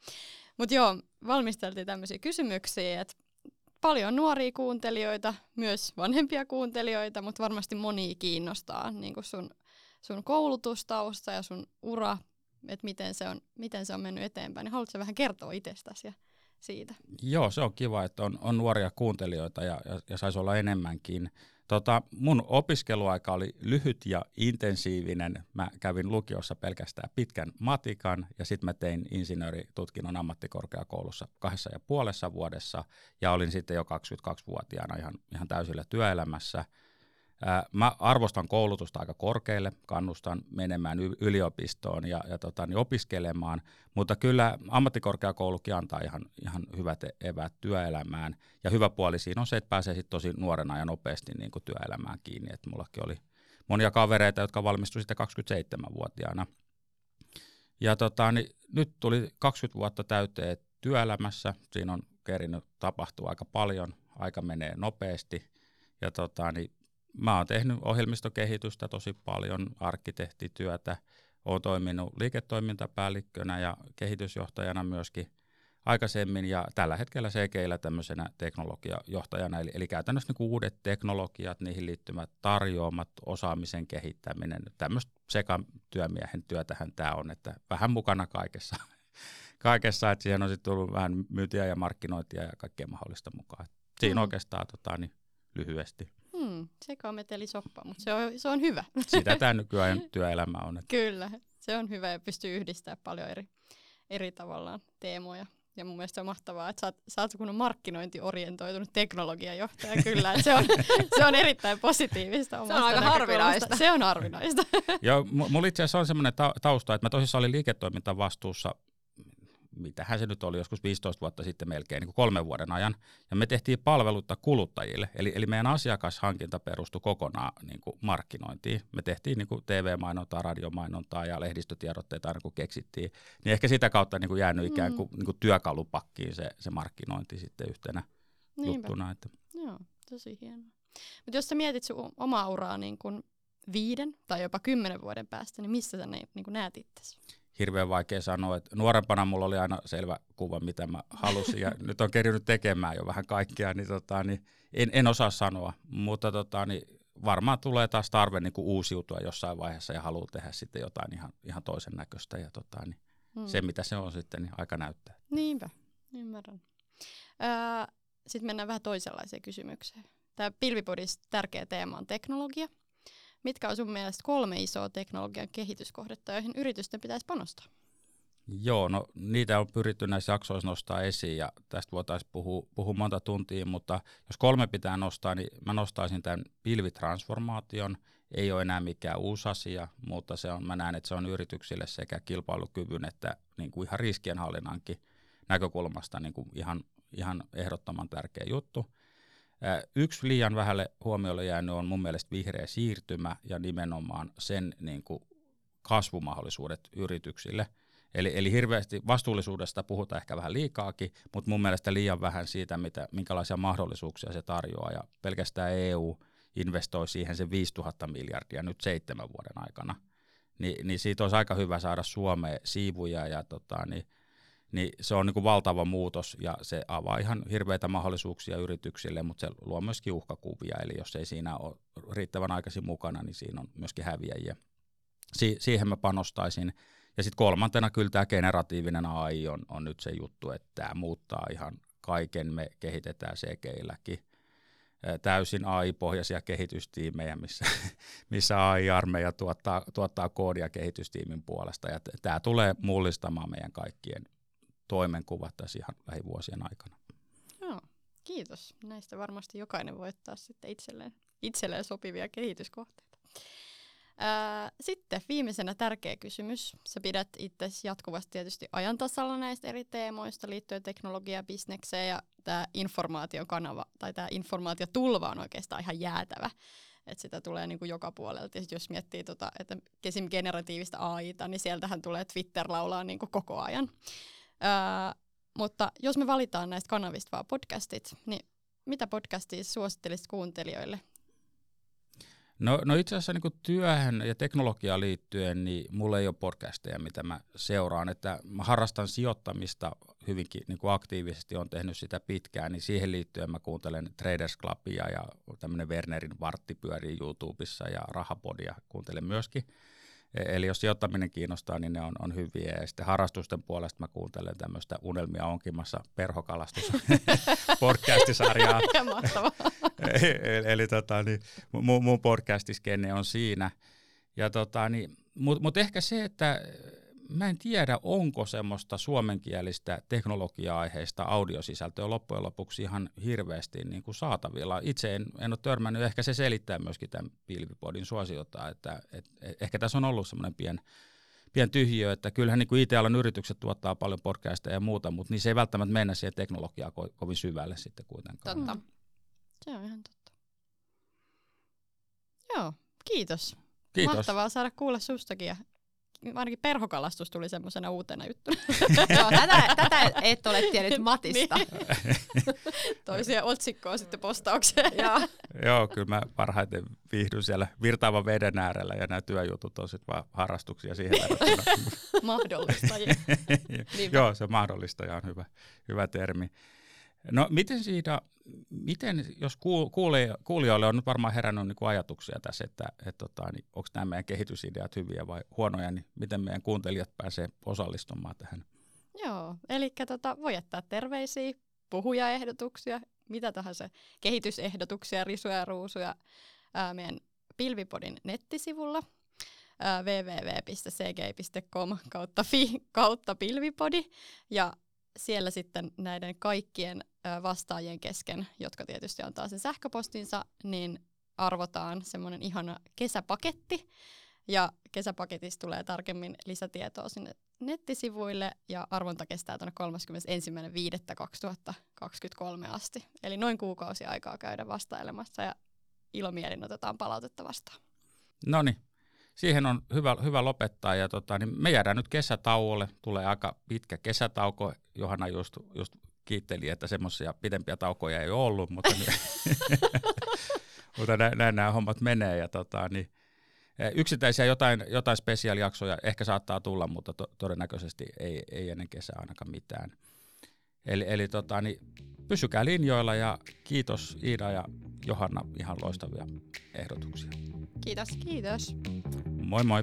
Speaker 1: Mutta joo, valmisteltiin tämmöisiä kysymyksiä, että paljon nuoria kuuntelijoita, myös vanhempia kuuntelijoita, mutta varmasti moni kiinnostaa niin sun, sun koulutustausta ja sun ura, että miten se on, miten se on mennyt eteenpäin. Niin haluatko vähän kertoa itsestäsi ja siitä?
Speaker 2: Joo, se on kiva, että on, on nuoria kuuntelijoita ja, ja, ja saisi olla enemmänkin. Tota, mun opiskeluaika oli lyhyt ja intensiivinen. Mä kävin lukiossa pelkästään pitkän matikan ja sitten mä tein insinööritutkinnon ammattikorkeakoulussa kahdessa ja puolessa vuodessa ja olin sitten jo 22-vuotiaana ihan, ihan täysillä työelämässä – Mä arvostan koulutusta aika korkealle, kannustan menemään yliopistoon ja, ja tota, niin opiskelemaan, mutta kyllä ammattikorkeakoulukin antaa ihan, ihan hyvät e-, eväät työelämään. Ja hyvä puoli siinä on se, että pääsee sit tosi nuorena ja nopeasti niin kuin työelämään kiinni. Et mullakin oli monia kavereita, jotka valmistuivat sitten 27-vuotiaana. Ja tota, niin nyt tuli 20 vuotta täyteen työelämässä. Siinä on kerinyt tapahtua aika paljon, aika menee nopeasti. Ja tota, niin mä oon tehnyt ohjelmistokehitystä tosi paljon, arkkitehtityötä, oon toiminut liiketoimintapäällikkönä ja kehitysjohtajana myöskin aikaisemmin ja tällä hetkellä CGillä tämmöisenä teknologiajohtajana, eli, eli käytännössä niin uudet teknologiat, niihin liittymät tarjoamat, osaamisen kehittäminen, tämmöistä sekatyömiehen työtähän tämä on, että vähän mukana kaikessa, kaikessa että siihen on sitten tullut vähän myyntiä ja markkinointia ja kaikkea mahdollista mukaan. Siinä mm. oikeastaan tota, niin lyhyesti.
Speaker 1: Hmm, soppa, mutta se on, se on hyvä.
Speaker 2: Sitä tämä nykyään työelämä on.
Speaker 1: Että. Kyllä, se on hyvä ja pystyy yhdistämään paljon eri, eri tavallaan teemoja. Ja mun mielestä se on mahtavaa, että sä oot, sä oot kun on markkinointiorientoitunut teknologiajohtaja, kyllä. Että se, on, se on erittäin positiivista
Speaker 3: Se on aika harvinaista.
Speaker 1: Se on harvinaista.
Speaker 2: Joo, mulla itse asiassa on semmoinen tausta, että mä tosissaan olin liiketoimintavastuussa mitähän se nyt oli, joskus 15 vuotta sitten melkein, niin kuin kolmen vuoden ajan, ja me tehtiin palvelutta kuluttajille, eli, eli meidän asiakashankinta perustui kokonaan niin kuin markkinointiin. Me tehtiin niin kuin TV-mainontaa, radiomainontaa ja lehdistötiedotteita aina kun keksittiin, niin ehkä sitä kautta niin kuin jäänyt ikään kuin, mm. niin kuin työkalupakkiin se, se markkinointi sitten yhtenä Niinpä. juttuna. Että.
Speaker 1: Joo, tosi hienoa. Mutta jos sä mietit sun omaa uraa niin kuin viiden tai jopa kymmenen vuoden päästä, niin missä sä ne, niin kuin näet itsesi?
Speaker 2: Hirveän vaikea sanoa. Että nuorempana mulla oli aina selvä kuva, mitä mä halusin, ja nyt on kerännyt tekemään jo vähän kaikkea, niin, tota, niin en, en osaa sanoa, mutta tota, niin varmaan tulee taas tarve niin uusiutua jossain vaiheessa ja haluaa tehdä sitten jotain ihan, ihan toisen näköistä, ja tota, niin hmm. se mitä se on sitten, niin aika näyttää.
Speaker 1: Niinpä, ymmärrän. Öö, sitten mennään vähän toisenlaiseen kysymykseen. Tämä Pilvipodissa tärkeä teema on teknologia. Mitkä on sun mielestä kolme isoa teknologian kehityskohdetta, joihin yritysten pitäisi panostaa?
Speaker 2: Joo, no niitä on pyritty näissä jaksoissa nostaa esiin ja tästä voitaisiin puhua, puhua monta tuntia, mutta jos kolme pitää nostaa, niin mä nostaisin tämän pilvitransformaation. Ei ole enää mikään uusi asia, mutta se on, mä näen, että se on yrityksille sekä kilpailukyvyn että niin kuin ihan riskienhallinnankin näkökulmasta niin kuin ihan, ihan ehdottoman tärkeä juttu. Yksi liian vähälle huomiolle jäänyt on mun mielestä vihreä siirtymä ja nimenomaan sen niin kuin kasvumahdollisuudet yrityksille. Eli, eli hirveästi vastuullisuudesta puhutaan ehkä vähän liikaakin, mutta mun mielestä liian vähän siitä, mitä, minkälaisia mahdollisuuksia se tarjoaa. Ja pelkästään EU investoi siihen se 5000 miljardia nyt seitsemän vuoden aikana. Ni, niin siitä olisi aika hyvä saada Suomeen siivuja ja tota, niin niin se on niin kuin valtava muutos ja se avaa ihan hirveitä mahdollisuuksia yrityksille, mutta se luo myöskin uhkakuvia, eli jos ei siinä ole riittävän aikaisin mukana, niin siinä on myöskin häviäjiä. Si- siihen mä panostaisin. Ja sitten kolmantena kyllä tämä generatiivinen AI on, on nyt se juttu, että tämä muuttaa ihan kaiken, me kehitetään CGilläkin täysin AI-pohjaisia kehitystiimejä, missä, missä AI-armeija tuottaa, tuottaa koodia kehitystiimin puolesta. Ja tämä tulee mullistamaan meidän kaikkien toimenkuvat tässä ihan lähivuosien aikana.
Speaker 1: Joo, kiitos. Näistä varmasti jokainen voi ottaa sitten itselleen, itselleen sopivia kehityskohteita. Ää, sitten viimeisenä tärkeä kysymys. Sä pidät itse jatkuvasti tietysti ajan tasalla näistä eri teemoista liittyen teknologiaan, bisnekseen ja tämä informaatiokanava tai tämä informaatiotulva on oikeastaan ihan jäätävä. Että sitä tulee niin kuin joka puolelta. Ja jos miettii, tota, että generatiivista AIta, niin sieltähän tulee Twitter laulaa niin kuin koko ajan. Öö, mutta jos me valitaan näistä kanavista vaan podcastit, niin mitä podcastia suosittelisit kuuntelijoille?
Speaker 2: No, no itse asiassa niin työhön ja teknologiaan liittyen, niin mulla ei ole podcasteja, mitä mä seuraan. Että mä harrastan sijoittamista hyvinkin niin kuin aktiivisesti, on tehnyt sitä pitkään, niin siihen liittyen mä kuuntelen Traders Clubia ja tämmöinen Wernerin vartti pyörii YouTubessa ja Rahapodia kuuntelen myöskin. E- eli jos sijoittaminen kiinnostaa, niin ne on, on hyviä. Ja sitten harrastusten puolesta mä kuuntelen tämmöistä Unelmia onkimassa perhokalastus podcastisarjaa.
Speaker 1: Mahtavaa.
Speaker 2: eli, eli tota, niin, mun, mun podcastiskenne on siinä. Ja tota, niin, Mutta mut ehkä se, että mä en tiedä, onko semmoista suomenkielistä teknologia-aiheista audiosisältöä loppujen lopuksi ihan hirveästi niin kuin saatavilla. Itse en, en ole törmännyt, ehkä se selittää myöskin tämän pilvipodin suosiota, että et, et, ehkä tässä on ollut semmoinen pien, pien tyhjiö, että kyllähän niin kuin IT-alan yritykset tuottaa paljon podcasteja ja muuta, mutta niin se ei välttämättä mennä siihen teknologiaan ko- kovin syvälle sitten kuitenkaan.
Speaker 3: Totta.
Speaker 1: Mm. Se on ihan totta. Joo, kiitos.
Speaker 2: Kiitos.
Speaker 1: Mahtavaa saada kuulla sustakin ja ainakin perhokalastus tuli semmoisena uutena juttuna.
Speaker 3: Joo, tätä, tätä et ole tiennyt Matista.
Speaker 1: Niin. Toisia otsikkoa sitten postaukseen.
Speaker 3: Joo.
Speaker 2: Joo, kyllä mä parhaiten viihdyn siellä virtaavan veden äärellä ja nämä työjutut on sitten vaan harrastuksia siihen verrattuna.
Speaker 1: Mahdollistajia.
Speaker 2: Joo, se mahdollistaja on hyvä, hyvä termi. No miten siitä, miten, jos kuulija, kuulijoille on nyt varmaan herännyt niin kuin ajatuksia tässä, että, että tota, niin onko nämä meidän kehitysideat hyviä vai huonoja, niin miten meidän kuuntelijat pääsee osallistumaan tähän?
Speaker 1: Joo, eli tota, voi jättää terveisiä, puhujaehdotuksia, mitä tahansa, kehitysehdotuksia, risuja ja ruusuja ää, meidän Pilvipodin nettisivulla www.cg.com kautta fi kautta pilvipodi ja siellä sitten näiden kaikkien vastaajien kesken, jotka tietysti antaa sen sähköpostinsa, niin arvotaan semmoinen ihana kesäpaketti. Ja kesäpaketista tulee tarkemmin lisätietoa sinne nettisivuille ja arvonta kestää tuonne 31.5.2023 asti. Eli noin kuukausi aikaa käydä vastailemassa ja ilomielin otetaan palautetta vastaan.
Speaker 2: No niin, siihen on hyvä, hyvä lopettaa. Ja tota, niin me jäädään nyt kesätauolle. Tulee aika pitkä kesätauko. Johanna just, just kiitteli, että semmoisia pidempiä taukoja ei ole ollut, mutta, mutta näin, näin nämä hommat menee. Ja tota, niin, yksittäisiä jotain, jotain spesiaalijaksoja ehkä saattaa tulla, mutta to, todennäköisesti ei, ei ennen kesää ainakaan mitään. Eli, eli tota, niin, Pysykää linjoilla ja kiitos Iida ja Johanna ihan loistavia ehdotuksia.
Speaker 3: Kiitos.
Speaker 1: Kiitos.
Speaker 2: Moi moi.